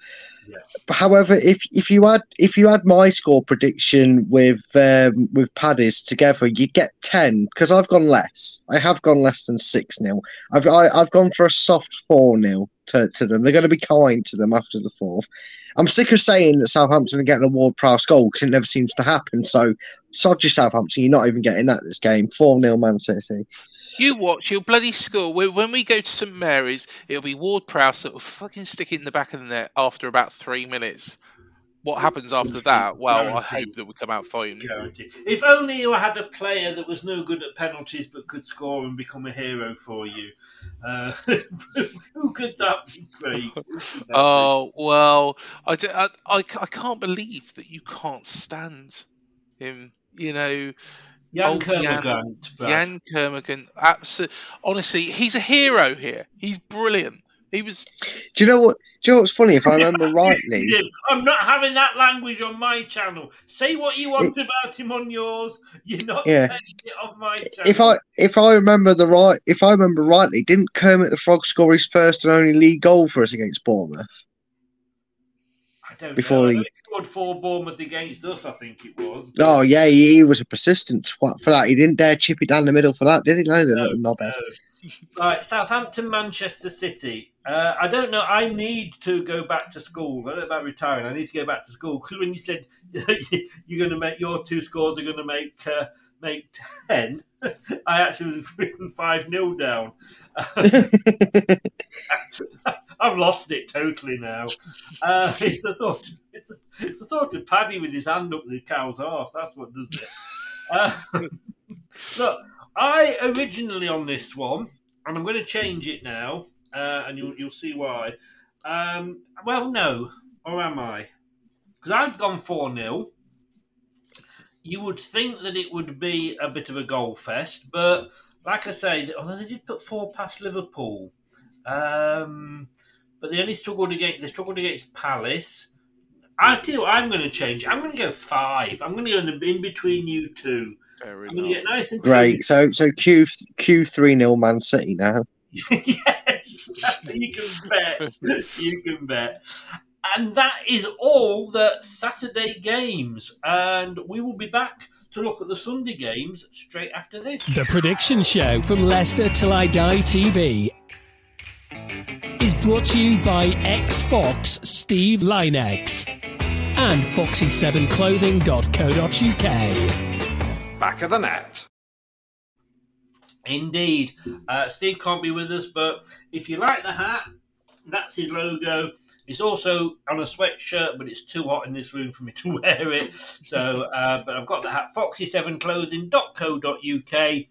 Yeah. However, if if you had if you had my score prediction with um, with Paddy's together, you'd get ten because I've gone less. I have gone less than six 0 I've I, have i have gone for a soft four 0 to, to them. They're going to be kind to them after the fourth. I'm sick of saying that Southampton are getting a Ward Prowse goal because it never seems to happen. So, sod you, Southampton. You're not even getting that this game. 4 0 Man City.
You watch, your bloody score. When we go to St Mary's, it'll be Ward Prowse that will fucking stick it in the back of the net after about three minutes what happens after that? Well, Guaranteed. I hope that we come out fine.
Guaranteed. If only you had a player that was no good at penalties but could score and become a hero for you. Uh, [LAUGHS] who could that be, Craig?
Oh well, I, I, I, I can't believe that you can't stand him. You know.
Yann Kermorgant.
Yann, Yann Kermorgant. Absolutely. Honestly, he's a hero here. He's brilliant. He was.
Do you know what? Do you know what's funny? If I [LAUGHS] remember rightly,
I'm not having that language on my channel. Say what you want it, about him on yours. You're not yeah. saying it on my channel.
If I if I remember the right, if I remember rightly, didn't Kermit the Frog score his first and only league goal for us against Bournemouth?
Before know. He... scored for Bournemouth against us, I think it was.
Oh yeah, he, he was a persistent twat for that. He didn't dare chip it down the middle for that, did he? No, no, no. [LAUGHS]
Right, Southampton, Manchester City. Uh, I don't know. I need to go back to school. I don't know about retiring. I need to go back to school because when you said [LAUGHS] you're going to make your two scores are going to make uh, make ten, [LAUGHS] I actually was written five 0 down. I've lost it totally now. Uh, [LAUGHS] it's the. Of, it's, the, it's the sort of paddy with his hand up the cow's arse. That's what does it. Uh, [LAUGHS] look, I originally on this one, and I'm going to change it now, uh, and you'll you'll see why. Um, well, no, or am I? Because I've gone four 0 You would think that it would be a bit of a goal fest, but like I say, although they did put four past Liverpool, um, but they only struggled against they struggled against Palace. I tell you what, I'm going to change. I'm going to go five. I'm going to go in, the, in between you two.
Very
I'm going get nice and
Great. So so Q Q three nil Man City now. [LAUGHS]
yes, [LAUGHS] you can bet. You can bet. And that is all the Saturday games. And we will be back to look at the Sunday games straight after this.
The Prediction Show from Leicester Till I Die TV is brought to you by ex Fox Steve Lynex and foxy7clothing.co.uk.
Back of the net.
Indeed. Uh, Steve can't be with us, but if you like the hat, that's his logo. It's also on a sweatshirt, but it's too hot in this room for me to [LAUGHS] wear it. So, uh, but I've got the hat, foxy7clothing.co.uk.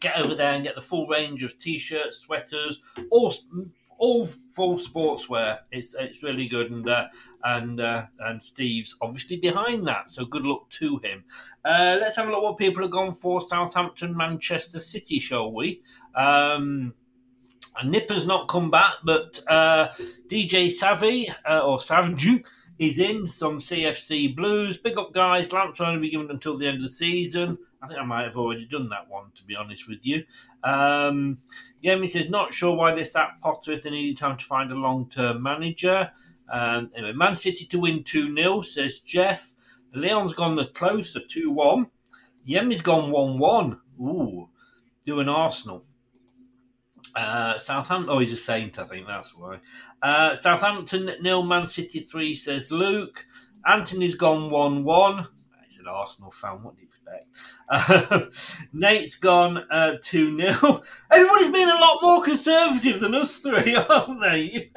Get over there and get the full range of t-shirts, sweaters, all all full sportswear. It's it's really good, and uh, and uh, and Steve's obviously behind that. So good luck to him. Uh, let's have a look what people have gone for Southampton, Manchester City, shall we? Um, Nipper's not come back, but uh, DJ Savvy uh, or Savju is in some CFC Blues. Big up, guys. Lamps only be given until the end of the season. I think I might have already done that one, to be honest with you. Um, Yemi says, not sure why this that Potter if they needed time to find a long term manager. Um, anyway, Man City to win 2 0, says Jeff. Leon's gone the close to 2 1. Yemi's gone 1 1. Ooh, doing Arsenal. Uh, Southampton, oh, he's a saint, I think that's why. Uh, Southampton nil, Man City 3, says Luke. Anthony's gone 1 1. Arsenal fan. What do you expect? [LAUGHS] Nate's gone uh, two uh, [LAUGHS] 0 Everybody's been a lot more conservative than us three, [LAUGHS] aren't they?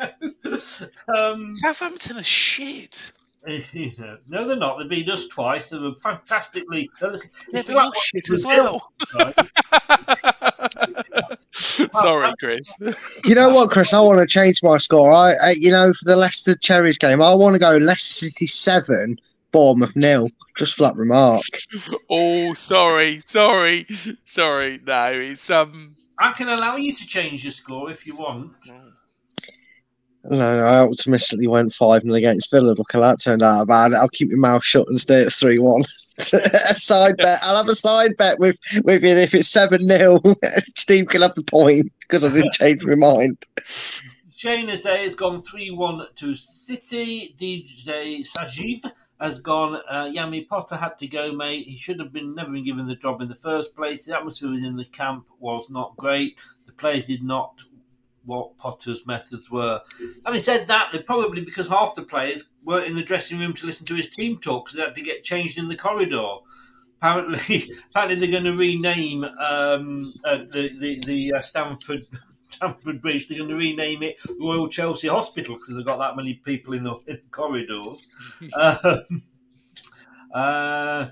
Um,
Southampton are shit.
You know, no, they're not. They beat us twice. They were fantastically.
Yeah, all shit as well. Sorry, Chris.
You know what, Chris? I want to change my score. I, I you know, for the Leicester Cherries game, I want to go Leicester City seven Bournemouth nil. Just for that remark. [LAUGHS]
Oh, sorry, sorry, sorry. No, it's um.
I can allow you to change your score if you want.
No, I optimistically went 5 0 against Villa. Look how that turned out about it. I'll keep my mouth shut and stay at 3 1. [LAUGHS] a side bet. I'll have a side bet with, with it. If it's 7 0, [LAUGHS] Steve can have the point because I didn't change my mind.
Shane Azay has gone 3 1 to City. DJ Sajiv has gone. Uh, Yami Potter had to go, mate. He should have been never been given the job in the first place. The atmosphere within the camp was not great. The players did not what Potter's methods were. Having said that, they probably because half the players weren't in the dressing room to listen to his team talk because they had to get changed in the corridor. Apparently, [LAUGHS] apparently they're going to rename um, uh, the the, the uh, Stamford Stamford Bridge. They're going to rename it Royal Chelsea Hospital because they've got that many people in the, in the corridors. [LAUGHS] um, uh,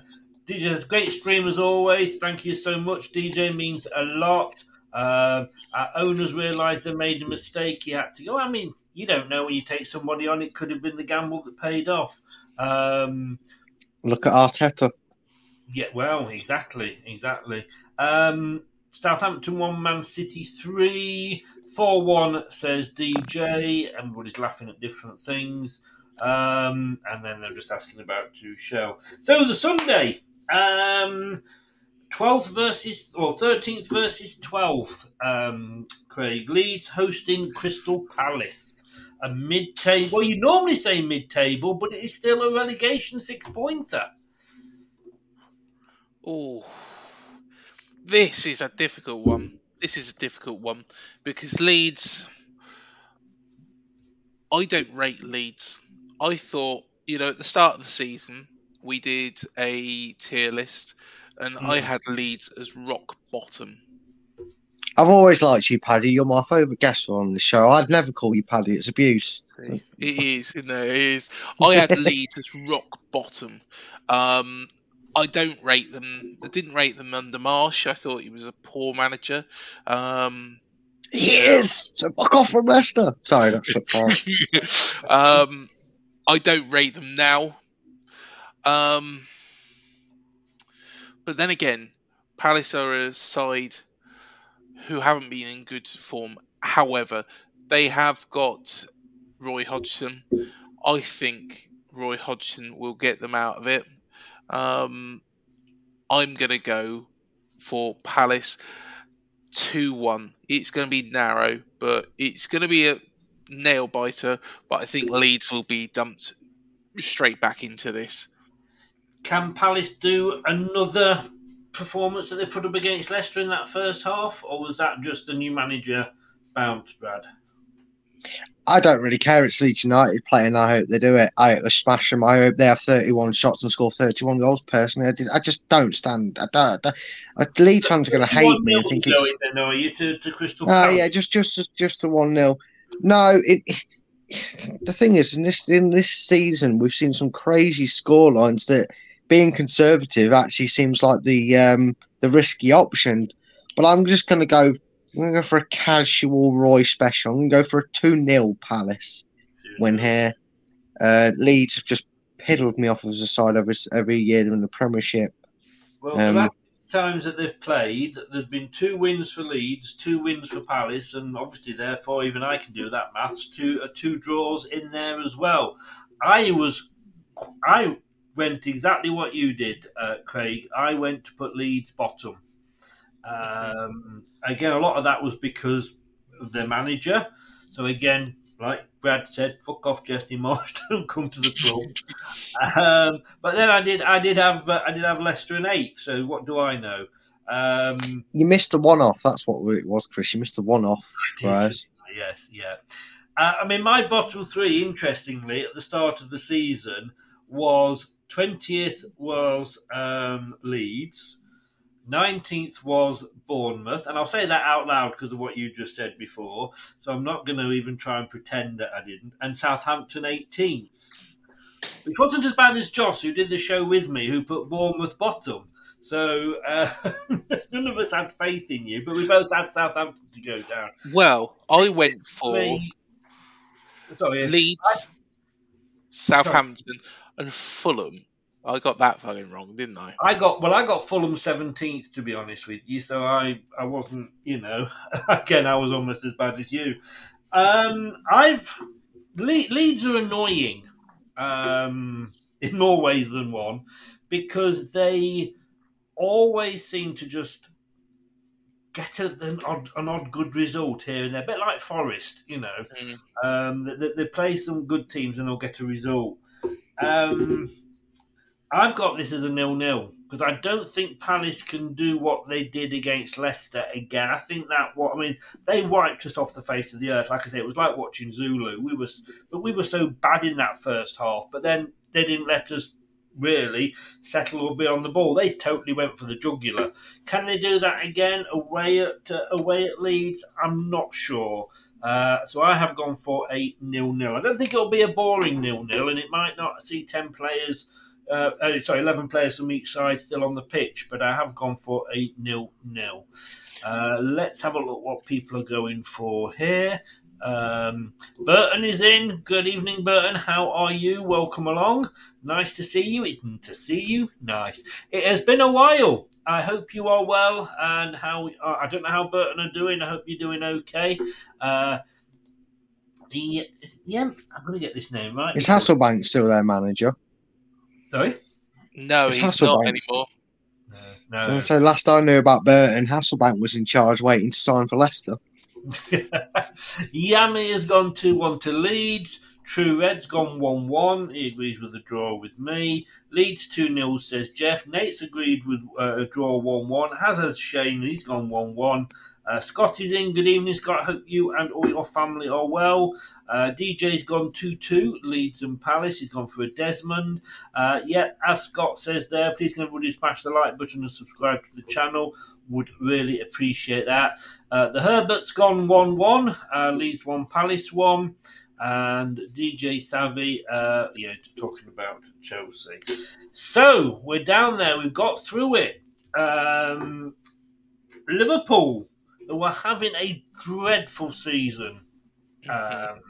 DJ, has a great stream as always. Thank you so much. DJ means a lot. Um, our owners realised they made a mistake. He had to go. I mean, you don't know when you take somebody on. It could have been the gamble that paid off. Um,
Look at Arteta.
yeah, well, exactly, exactly. Um, Southampton one, Man City three, four one. Says DJ. Everybody's laughing at different things, um, and then they're just asking about Tuchel. So the Sunday. Um, 12th versus or 13th versus 12th. Um, Craig Leeds hosting Crystal Palace. A mid table. Well, you normally say mid table, but it is still a relegation six pointer.
Oh, this is a difficult one. This is a difficult one because Leeds. I don't rate Leeds. I thought, you know, at the start of the season, we did a tier list, and I
Mm.
had Leeds as rock bottom.
I've always liked you, Paddy. You're my favourite guest on the show. I'd never call you Paddy. It's abuse.
It is, you know, it is. I had Leeds as rock bottom. Um, I don't rate them. I didn't rate them under Marsh. I thought he was a poor manager. Um,
He is. So fuck off from Leicester. Sorry, that's so far.
um, I don't rate them now. Um, but then again, Palace are a side who haven't been in good form. However, they have got Roy Hodgson. I think Roy Hodgson will get them out of it. Um, I'm going to go for Palace 2 1. It's going to be narrow, but it's going to be a nail biter. But I think Leeds will be dumped straight back into this.
Can Palace do another performance that they put up against Leicester in that first half, or was that just a new manager bounce, Brad?
I don't really care. It's Leeds United playing. I hope they do it. I hope they smash them. I hope they have 31 shots and score 31 goals. Personally, I, did, I just don't stand. I don't, I don't, Leeds fans are going to hate me and think it's.
Then, are you to, to Crystal
uh, yeah, just just just the one 0 No, it, the thing is, in this in this season, we've seen some crazy score lines that being conservative actually seems like the um, the risky option. But I'm just going to go. I'm going to go for a casual Roy special. I'm going to go for a 2 0 Palace win here. Uh, Leeds have just piddled me off as a side every, every year in the Premiership.
Well, um, the last times that they've played, there's been two wins for Leeds, two wins for Palace, and obviously, therefore, even I can do that maths. Two uh, two draws in there as well. I was, I went exactly what you did, uh, Craig. I went to put Leeds bottom. Um, again, a lot of that was because of their manager. So again, like Brad said, fuck off, Jesse Marsh. [LAUGHS] Don't come to the club. um, but then I did, I did have, uh, I did have Leicester in eighth. So what do I know? Um,
you missed the one off. That's what it was, Chris. You missed the one off.
Yes. Yes, yeah. Uh, I mean, my bottom three, interestingly, at the start of the season was 20th was um, Leeds, 19th was Bournemouth, and I'll say that out loud because of what you just said before, so I'm not going to even try and pretend that I didn't, and Southampton 18th. Which wasn't as bad as Joss, who did the show with me, who put Bournemouth bottom. So uh, [LAUGHS] none of us had faith in you, but we both had Southampton to go down.
Well, I went for Sorry, Leeds, I... Southampton, and Fulham. I got that fucking wrong, didn't I?
I got well. I got Fulham seventeenth, to be honest with you. So I, I wasn't, you know, [LAUGHS] again, I was almost as bad as you. Um, I've Le- Leeds are annoying, um, in more ways than one, because they always seem to just get a, an odd, an odd good result here and there, a bit like Forest, you know. Mm. Um, they, they play some good teams and they'll get a result. Um, I've got this as a nil-nil because I don't think Palace can do what they did against Leicester again. I think that what I mean, they wiped us off the face of the earth. Like I say, it was like watching Zulu. We was, but we were so bad in that first half. But then they didn't let us really settle or be on the ball. They totally went for the jugular. Can they do that again away at uh, away at Leeds? I'm not sure. Uh, so I have gone for a nil nil. I don't think it'll be a boring nil nil, and it might not see ten players. Uh, oh, sorry, eleven players from each side still on the pitch, but I have gone for a nil nil. Uh, let's have a look what people are going for here. Um, Burton is in. Good evening, Burton. How are you? Welcome along. Nice to see you. It's to see you. Nice. It has been a while. I hope you are well. And how uh, I don't know how Burton are doing. I hope you're doing okay. Uh, the, yeah, I'm going to get this name right.
Is Hasselbaink still their manager?
Sorry.
No, it's he's not anymore.
No, no.
So last I knew about Burton, Hasselbaink was in charge, waiting to sign for Leicester. [LAUGHS]
Yami has gone 2 1 to Leeds. True Red's gone 1 1. He agrees with the draw with me. Leeds 2 0, says Jeff. Nate's agreed with uh, a draw 1 1. Has as Shane, he's gone 1 1. Uh, Scott is in. Good evening, Scott. Hope you and all your family are well. Uh, DJ's gone 2 2, Leeds and Palace. He's gone for a Desmond. Uh, yeah, as Scott says there, please can everybody smash the like button and subscribe to the channel. Would really appreciate that. Uh, the Herbert's gone 1 1, uh, Leeds 1, Palace 1. And DJ Savvy, uh, yeah, talking about Chelsea. So we're down there. We've got through it. Um, Liverpool were having a dreadful season. Um,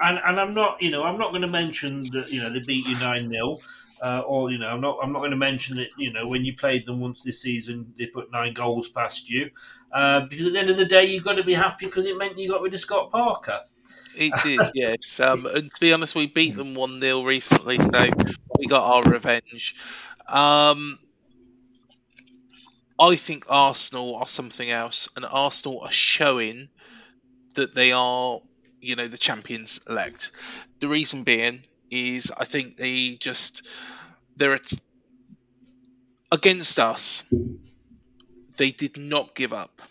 and and I'm not, you know, I'm not going to mention that you know they beat you nine 0 Uh, or you know, I'm not I'm not going to mention that you know when you played them once this season, they put nine goals past you. Uh, because at the end of the day, you've got to be happy because it meant you got rid of Scott Parker.
It [LAUGHS] did, yes. Um, and to be honest, we beat them 1 0 recently, so we got our revenge. Um, I think Arsenal are something else, and Arsenal are showing that they are, you know, the champions elect. The reason being is I think they just they're at, against us. They did not give up.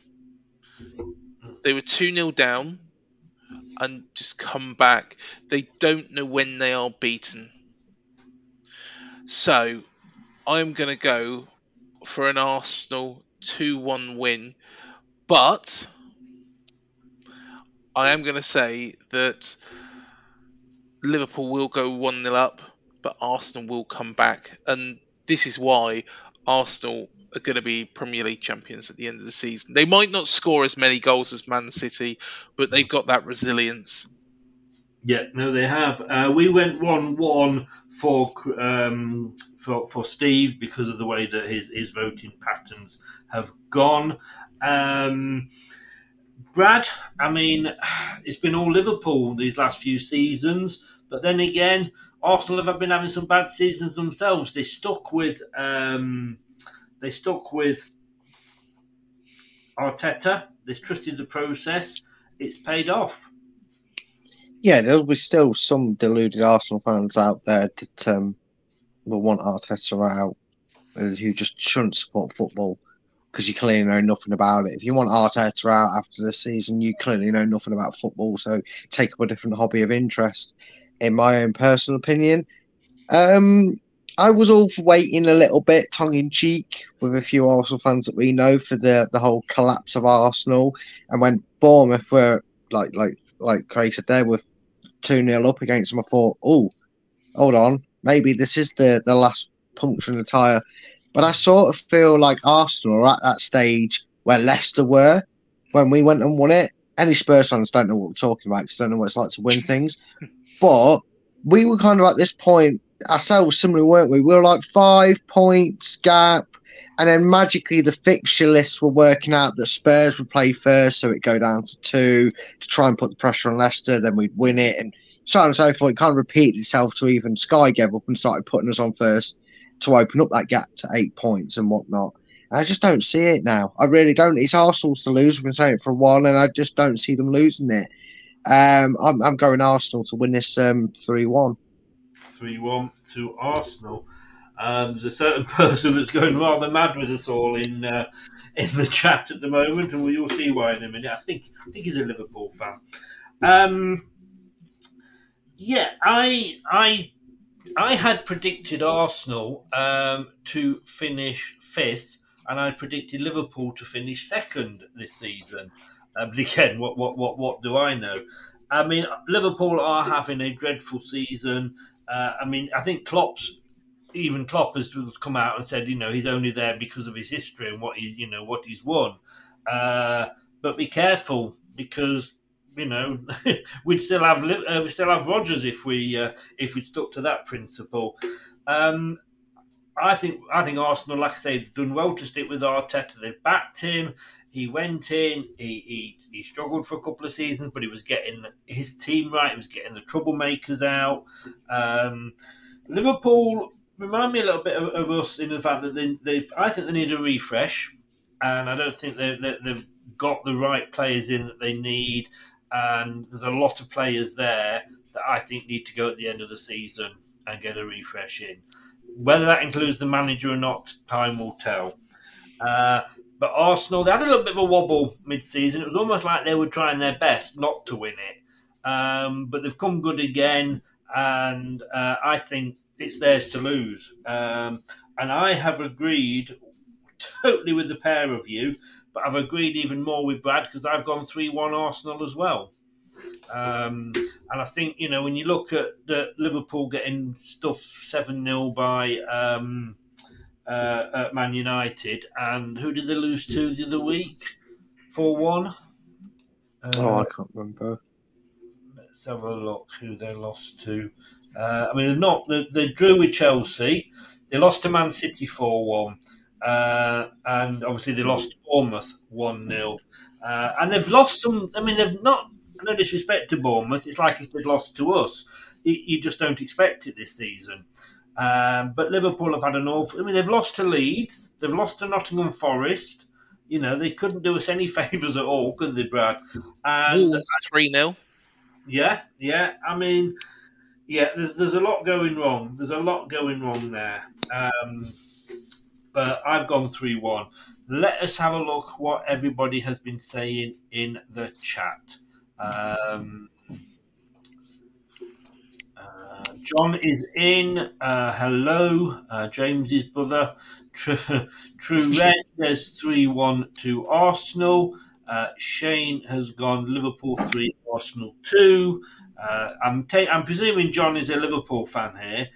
They were 2 0 down and just come back. They don't know when they are beaten. So I'm going to go for an Arsenal 2 1 win. But I am going to say that Liverpool will go 1 0 up, but Arsenal will come back. And this is why Arsenal are going to be Premier League champions at the end of the season. They might not score as many goals as Man City, but they've got that resilience.
Yeah, no, they have. Uh, we went one-one for um, for for Steve because of the way that his his voting patterns have gone. Um, Brad, I mean, it's been all Liverpool these last few seasons, but then again, Arsenal have been having some bad seasons themselves. They stuck with um, they stuck with Arteta. They trusted the process. It's paid off.
Yeah, there'll be still some deluded Arsenal fans out there that um, will want Arteta out, who just shouldn't support football because you clearly know nothing about it. If you want Arteta out after the season, you clearly know nothing about football, so take up a different hobby of interest. In my own personal opinion, um, I was all for waiting a little bit, tongue in cheek, with a few Arsenal fans that we know for the the whole collapse of Arsenal, and when Bournemouth were like like like Craig said there with two 0 up against them, I thought, oh, hold on, maybe this is the the last puncture in the tire. But I sort of feel like Arsenal are at that stage where Leicester were when we went and won it. Any Spurs fans don't know what we're talking about because don't know what it's like to win things. [LAUGHS] But we were kind of at this point ourselves, similarly, weren't we? We were like five points gap. And then magically, the fixture lists were working out that Spurs would play first, so it'd go down to two to try and put the pressure on Leicester. Then we'd win it, and so on and so forth. It kind of repeated itself to even Sky gave up and started putting us on first to open up that gap to eight points and whatnot. And I just don't see it now. I really don't. It's Arsenal's to lose. We've been saying it for a while, and I just don't see them losing it. Um, I'm, I'm going Arsenal to win this um, 3 1.
3 1 to Arsenal. Um, there's a certain [LAUGHS] person that's going rather mad with us all in uh, in the chat at the moment, and we'll see why in a minute. I think I think he's a Liverpool fan. Um, yeah, I I I had predicted Arsenal um, to finish fifth, and I predicted Liverpool to finish second this season. But [LAUGHS] again, what what what what do I know? I mean, Liverpool are having a dreadful season. Uh, I mean, I think Klopp's even Klopp has come out and said, you know, he's only there because of his history and what he, you know, what he's won. Uh, but be careful because you know [LAUGHS] we'd still have uh, we still have Rodgers if we uh, if we stuck to that principle. Um, I think I think Arsenal, like I say, have done well to stick with Arteta. They've backed him. He went in. He, he he struggled for a couple of seasons, but he was getting his team right. He was getting the troublemakers out. Um, Liverpool remind me a little bit of, of us in the fact that they, they I think they need a refresh, and I don't think they, they, they've got the right players in that they need. And there's a lot of players there that I think need to go at the end of the season and get a refresh in. Whether that includes the manager or not, time will tell. Uh, but Arsenal, they had a little bit of a wobble mid-season. It was almost like they were trying their best not to win it, um, but they've come good again, and uh, I think it's theirs to lose. Um, and I have agreed totally with the pair of you, but I've agreed even more with Brad because I've gone three-one Arsenal as well. Um, and I think you know when you look at the Liverpool getting stuff seven 0 by um, uh, at Man United, and who did they lose to the other week? Four one. Uh,
oh, I can't remember.
Let's have a look who they lost to. Uh, I mean, they're not. They, they drew with Chelsea. They lost to Man City four one, uh, and obviously they lost to Bournemouth one 0 uh, And they've lost some. I mean, they've not. No disrespect to Bournemouth. It's like if they'd lost to us. You, you just don't expect it this season. Um, but Liverpool have had an awful. I mean, they've lost to Leeds. They've lost to Nottingham Forest. You know, they couldn't do us any [LAUGHS] favours at all, could they, Brad?
Wolves three 0
Yeah, yeah. I mean, yeah. There's, there's a lot going wrong. There's a lot going wrong there. Um, but I've gone three one. Let us have a look what everybody has been saying in the chat. Um, uh, John is in. Uh, hello, uh, James's brother. True, Red. There's three one to Arsenal. Uh, Shane has gone Liverpool three, Arsenal two. Uh, I'm ta- I'm presuming John is a Liverpool fan here.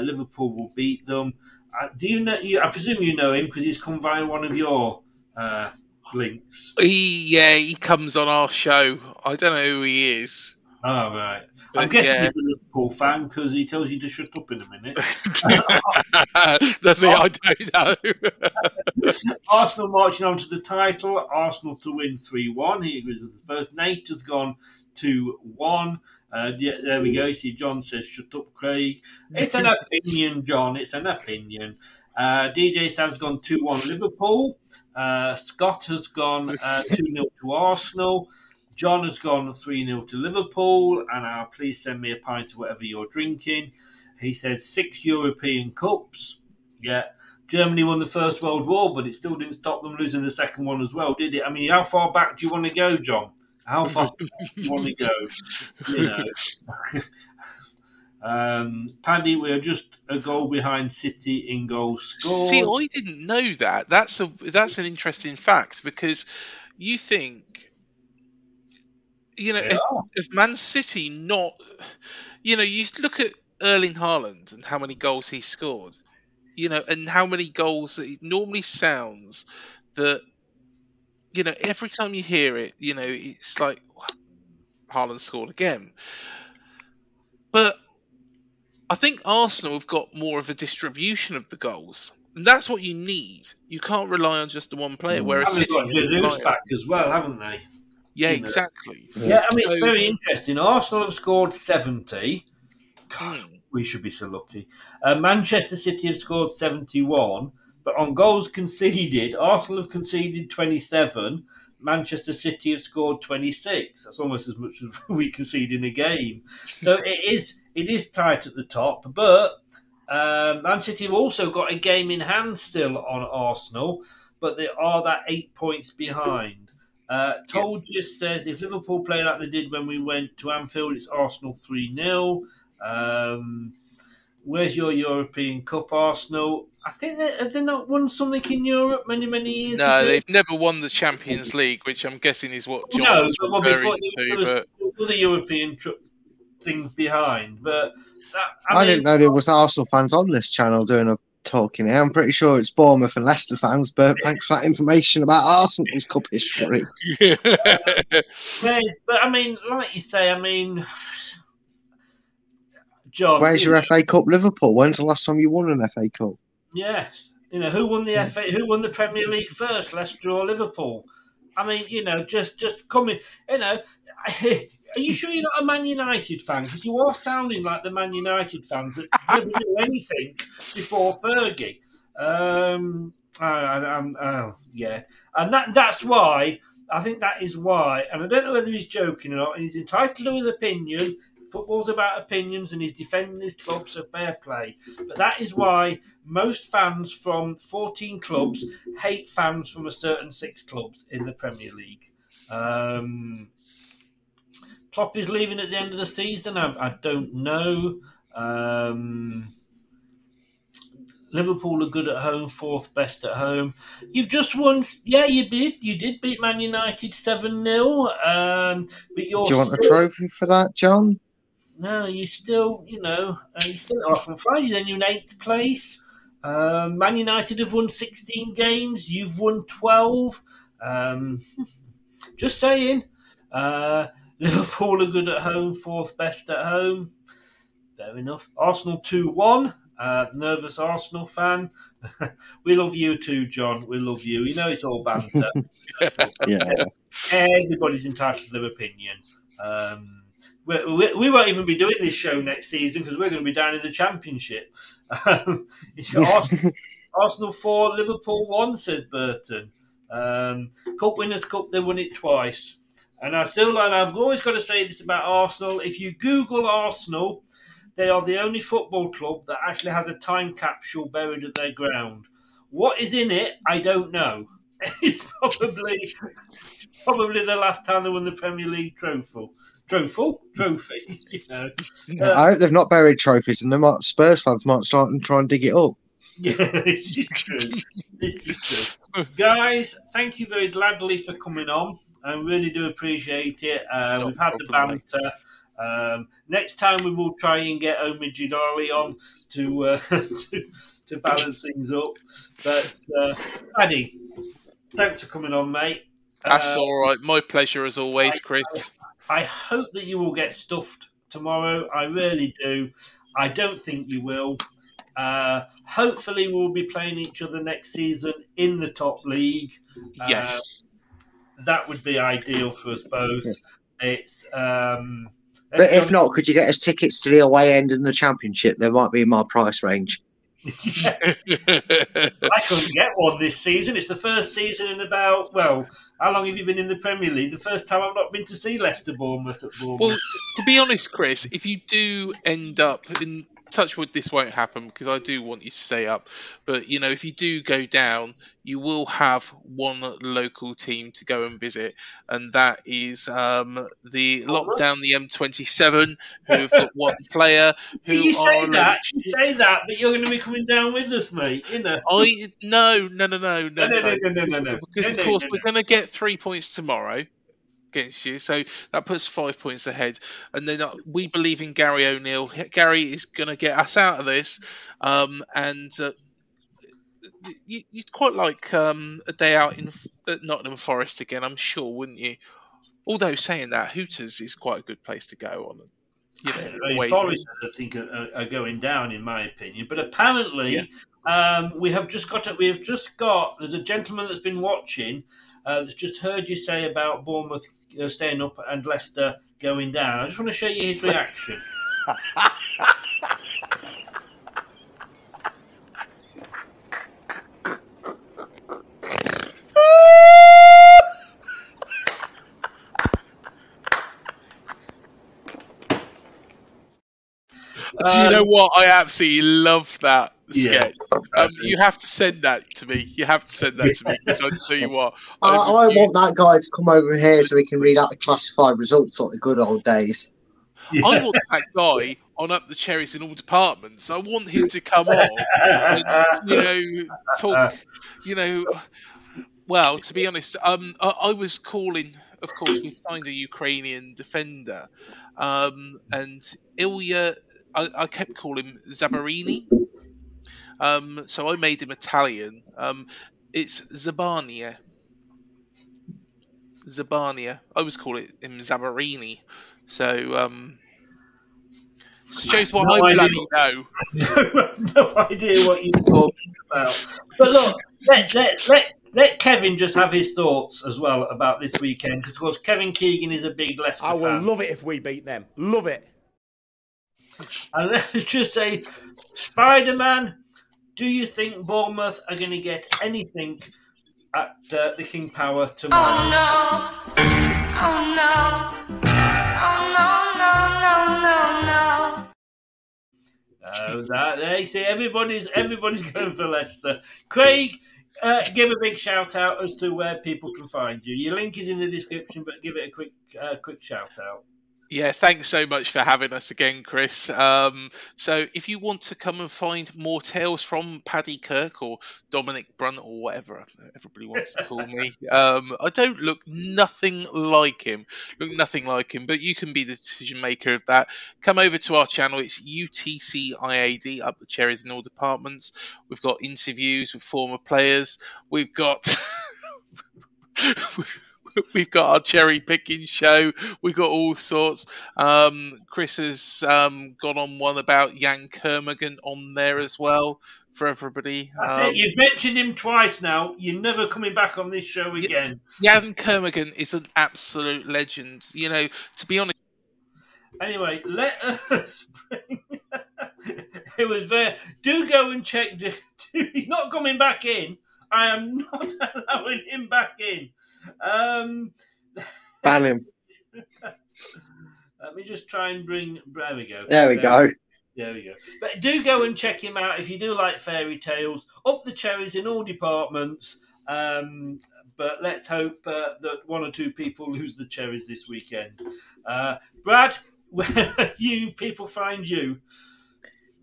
Liverpool will beat them. Uh, do you know? You, I presume you know him because he's come via one of your uh, links.
He yeah, he comes on our show. I don't know who he is.
Oh right.
But,
I'm guessing
yeah.
he's a Liverpool fan because he tells you to shut up in a minute. [LAUGHS]
Does he? I don't know. [LAUGHS]
Arsenal marching on to the title. Arsenal to win 3 1. He agrees with us both. Nate has gone 2 1. Uh, yeah, there we go. You see, John says, shut up, Craig. [LAUGHS] It's an opinion, John. It's an opinion. Uh, DJ Sam's gone 2 1 Liverpool. Uh, Scott has gone [LAUGHS] 2 uh, 0 to Arsenal. John has gone 3 0 to Liverpool. And uh, please send me a pint of whatever you're drinking. He said six European Cups. Yeah. Germany won the First World War, but it still didn't stop them losing the second one as well, did it? I mean, how far back do you want to go, John? How far [LAUGHS] do you want to go? You know. [LAUGHS] um, Paddy, we are just a goal behind City in goals scored.
See, I didn't know that. That's a that's an interesting fact because you think, you know, if, if Man City not, you know, you look at Erling Haaland and how many goals he scored, you know, and how many goals it normally sounds that, you know, every time you hear it, you know, it's like Haaland scored again. But I think Arsenal have got more of a distribution of the goals. And that's what you need. You can't rely on just the one player. Whereas
And they've
City
got
can
Jesus back as well, haven't they?
yeah,
you know.
exactly.
Yeah, I mean, it's very interesting. Arsenal have scored 70. God,
Hmm.
we should be so lucky. Uh, Manchester City have scored 71, but on goals conceded, Arsenal have conceded 27. Manchester City have scored 26. That's almost as much as [LAUGHS] we concede in a game. So it is it is tight at the top, but um, Man City have also got a game in hand still on Arsenal, but they are that eight points behind. Uh, Told you says if Liverpool play like they did when we went to Anfield, it's Arsenal 3 0. Um, where's your European Cup, Arsenal? I think they have they not won something in Europe many, many years
No,
ago?
they've never won the Champions League, which I'm guessing is what John
no,
was
well,
referring
before there
to.
was
But
other European tr- things behind. But that,
I,
I, mean,
didn't know there was Arsenal fans on this channel doing a talking here. I'm pretty sure it's Bournemouth and Leicester fans, but thanks for that information about Arsenal's cup history. [LAUGHS]
Well, but I mean, like you say, I mean, [SIGHS] John.
Where's your FA Cup Liverpool? When's the last time you won an FA Cup?
Yes, you know who won the FA, who won the Premier League first, Leicester or Liverpool? I mean, you know, just just coming, you know. [LAUGHS] Are you sure you're not a Man United fan? Because you are sounding like the Man United fans that [LAUGHS] never knew anything before Fergie. Um, I, I, I'm, oh, yeah, and that that's why I think that is why, and I don't know whether he's joking or not. He's entitled to his opinion. Football's about opinions, and he's defending his club, so fair play. But that is why most fans from 14 clubs hate fans from a certain six clubs in the Premier League. Um, Klopp is leaving at the end of the season. I, I don't know. Um, Liverpool are good at home, fourth best at home. You've just won. Yeah, you did. You did beat Man United seven 0 um, But you're
Do you want a trophy for that, John?
No, you still, you know, uh, you still off on Friday. Then you're in eighth place. Um, Man United have won 16 games. You've won 12. Um, [LAUGHS] just saying. Uh, [LAUGHS] Liverpool are good at home, fourth best at home. Fair enough. Arsenal 2 1. Uh, nervous Arsenal fan. [LAUGHS] we love you too, John. We love you. You know it's all banter.
Yeah.
Everybody's entitled to their opinion. Um, we, we, we won't even be doing this show next season because we're going to be down in the Championship. Um, [LAUGHS] Arsenal, Arsenal 4, Liverpool 1, says Burton. Um, Cup Winners' Cup, they won it twice. And I still, and I've always got to say this about Arsenal. If you Google Arsenal, they are the only football club that actually has a time capsule buried at their ground. What is in it, I don't know. [LAUGHS] It's probably it's probably the last time they won the Premier League trophy. Trophy, trophy. You know. Uh,
I hope they've not buried trophies, and the Spurs fans might start and try and dig it up. [LAUGHS]
Yeah, this is true. This is true. Guys, thank you very gladly for coming on. I really do appreciate it. Uh,
No
we've had the
problem, mate.
banter. Um, next time we will try and get Omer Jidali on to, uh, [LAUGHS] to to balance things up. But uh, Paddy, thanks for coming on, mate.
That's
Uh,
all right. My pleasure as always, Chris.
I hope that you will get stuffed tomorrow. I really do. I don't think you will. Uh, hopefully, we'll be playing each other next season in the top league. Uh,
Yes.
that would be ideal for us both. It's um,
But if not, could you get us tickets to the away end in the championship? They might be in my price range.
I couldn't get one this season. It's the first season in about well, how long have you been in the Premier League? The first time I've not been to see Leicester Bournemouth at Bournemouth.
Well, to be honest, Chris, if you do end up in Touchwood, this won't happen because I do want you to stay up. But you know, if you do go down, you will have one local team to go and visit, and that is um, the lockdown the M27, [LAUGHS] who have got one player who
you say that, you say that, but you're going to be coming down with us, mate. You know.
I no no no no no
No, no, no, no, no, no,
because
No,
of
no,
course
no,
we're going to get three points tomorrow against you, so that puts five points ahead. And then uh, we believe in Gary O'Neill. Gary is going to get us out of this, um, and. Uh, you, you'd quite like um, a day out in at Nottingham Forest again, I'm sure, wouldn't you? Although saying that, Hooters is quite a good place to go on. You know,
I mean, Forest, I think, are, are going down, in my opinion. But apparently, um, we have just got. We have just got. There's a gentleman that's been watching. Uh, that's just heard you say about Bournemouth uh, staying up and Leicester going down. I just want to show you his reaction. [LAUGHS]
Do you know what? I absolutely love that
Yeah.
sketch. Um, you have to send that to me. You have to send that to me because I tell you what.
I, I want that guy to come over here so we can read out the classified results like the good old days.
I want that guy on up the cherries in all departments. I want him to come on and you know talk. You know, well, to be honest, um, I, I was calling. Of course, we've signed a Ukrainian defender, um, and Ilya. I, I kept calling him Zabarini. Um, so I made him Italian. Um, it's Zabarnyi. Zabarnyi. I always call it him Zabarini. So um, shows what
No
I
idea.
bloody know. [LAUGHS]
no idea what you're talking about. But look, let, let, let, let Kevin just have his thoughts as well about this weekend, because of course Kevin Keegan is a big Leicester
I will
fan.
love it if we beat them. Love it. [LAUGHS]
And let's just say, Spider Man, do you think Bournemouth are going to get anything at uh, the King Power tomorrow?
Oh no. Oh no. Oh no, no, no, no, no.
Oh, that they see everybody's everybody's [LAUGHS] going for Leicester. Craig, uh, give a big shout out as to where people can find you. Your link is in the description, but give it a quick uh, quick shout out.
Yeah, thanks so much for having us again, Chris. Um, so, if you want to come and find more tales from Paddy Kirk or Dominic Brunt or whatever everybody wants to call me, [LAUGHS] um, I don't look nothing like him. Look nothing like him, but you can be the decision maker of that. Come over to our channel. It's UTCIAD, up the cherries in all departments. We've got interviews with former players. We've got. [LAUGHS] [LAUGHS] we've got our cherry picking show. We've got all sorts. Um, Chris has um, gone on one about Yann Kermorgant on there as well for everybody.
That's
Um,
it. You've mentioned him twice now. You're never coming back on this show again.
Yann Kermorgant is an absolute legend. You know, to be honest.
Anyway, let us bring. [LAUGHS] it was there. Do go and check. [LAUGHS] He's not coming back in. I am not allowing him back in. Um,
Ban him.
let me just try and bring. There we go.
There we go.
There we go. But do go and check him out if you do like fairy tales. Up the cherries in all departments. Um, but let's hope uh, that one or two people [LAUGHS] lose the cherries this weekend. Uh, Brad, [LAUGHS] where you people find you?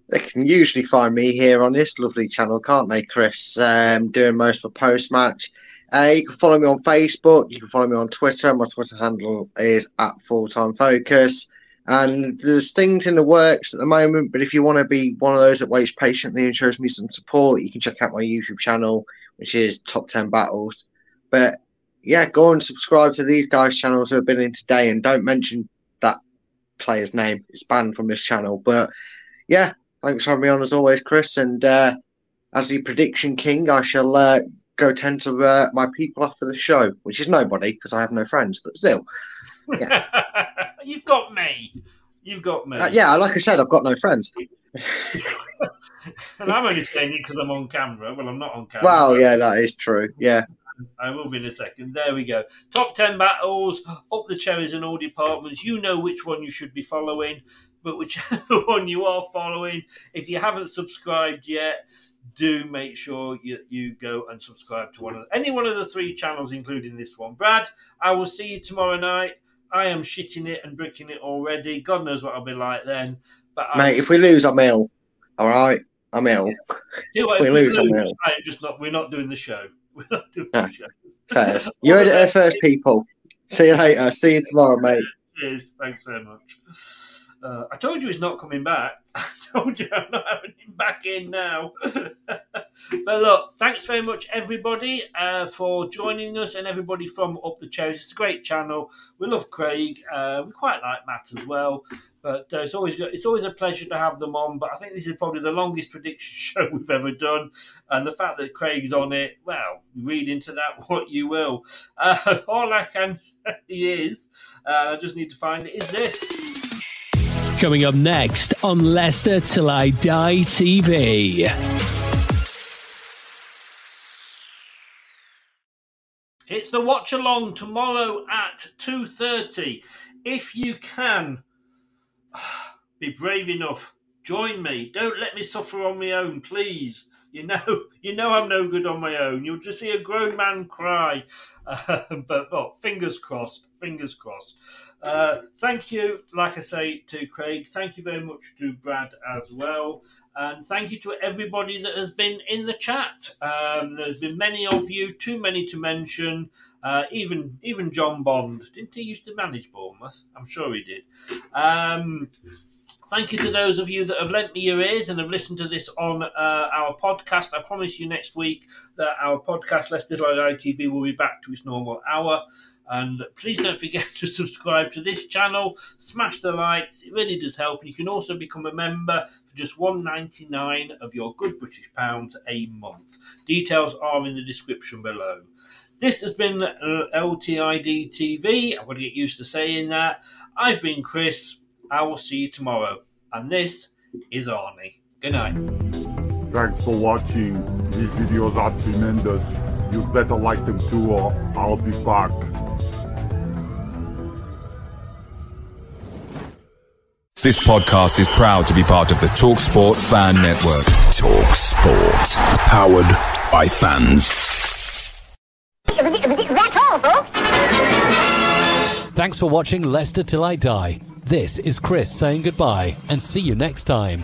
They can usually find me here on this lovely channel, can't they, Chris? Um, doing most for post match. Uh, you can follow me on Facebook. You can follow me on Twitter. My Twitter handle is at Full Time Focus. And there's things in the works at the moment. But if you want to be one of those that waits patiently and shows me some support, you can check out my YouTube channel, which is Top 10 Battles. But yeah, go and subscribe to these guys' channels who have been in today and don't mention that player's name. It's banned from this channel. But yeah, thanks for having me on as always, Chris. And uh, as the prediction king, I shall uh, go tend to uh, my people after the show, which is nobody because I have no friends, but still. [LAUGHS]
You've got me. You've got me.
Uh, yeah, like I said, I've got no friends. [LAUGHS]
And I'm only saying it because I'm on camera. Well, I'm not on camera.
Well, yeah, that is true. Yeah.
I will be in a second. There we go. Top 10 battles, up the cherries in all departments. You know which one you should be following, but whichever [LAUGHS] one you are following, if you haven't subscribed yet, do make sure you, you go and subscribe to one of any one of the three channels, including this one. Brad, I will see you tomorrow night. I am shitting it and bricking it already. God knows what I'll be like then. But
Mate, if we lose, I'm ill. All right? I'm ill.
What, [LAUGHS]
if we lose, I'm ill.
I'm just not. We're not doing the show. [LAUGHS] We're not doing
Ah,
the show.
You heard it there first, people. See you later. See you tomorrow, mate.
Cheers. Thanks very much. Uh, I told you he's not coming back. [LAUGHS] I told you I'm not having him back in now. [LAUGHS] but look, thanks very much, everybody, uh, for joining us and everybody from Up the Cherries. It's a great channel. We love Craig. Uh, we quite like Matt as well. But uh, it's always it's always a pleasure to have them on. But I think this is probably the longest prediction [LAUGHS] show we've ever done, and the fact that Craig's on it, well, read into that what you will. Uh, all I can say is, uh, I just need to find it. Is this?
Coming up next on Leicester Till I Die TV.
It's the watch along tomorrow at two thirty. If you can, [SIGHS] be brave enough. Join me. Don't let me suffer on my own, please. You know, [LAUGHS] you know I'm no good on my own. You'll just see a grown man cry. Uh, [LAUGHS] but well, fingers crossed. Fingers crossed. Uh, thank you, like I say, to Craig. Thank you very much to Brad as well. And thank you to everybody that has been in the chat. Um, there's been many of you, too many to mention. Uh, even even John Bond didn't he used to manage Bournemouth? I'm sure he did. Um, thank you to those of you that have lent me your ears and have listened to this on uh, our podcast. I promise you next week that our podcast, Let's Little ITV, will be back to its normal hour. And please don't forget [LAUGHS] to subscribe to this channel, smash the likes, it really does help. And you can also become a member for just one ninety nine of your good British pounds a month. Details are in the description below. This has been LTID TV. I've got to get used to saying that. I've been Chris. I will see you tomorrow. And this is Arnie. Good night.
Thanks for watching. These videos are tremendous. You better like them too or I'll be back.
This podcast is proud to be part of the TalkSport Fan Network.
TalkSport. Powered by fans.
That's all, folks.
Thanks for watching Leicester Till I Die. This is Chris saying goodbye and see you next time.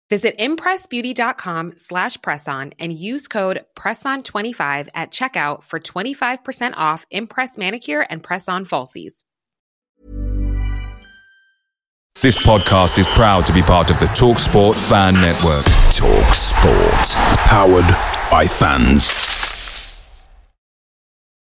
Visit impressbeauty.com slash presson and use code PRESSON25 at checkout for 25% off Impress Manicure and Press-On Falsies.
This podcast is proud to be part of the TalkSport Fan Network.
TalkSport. Powered by fans.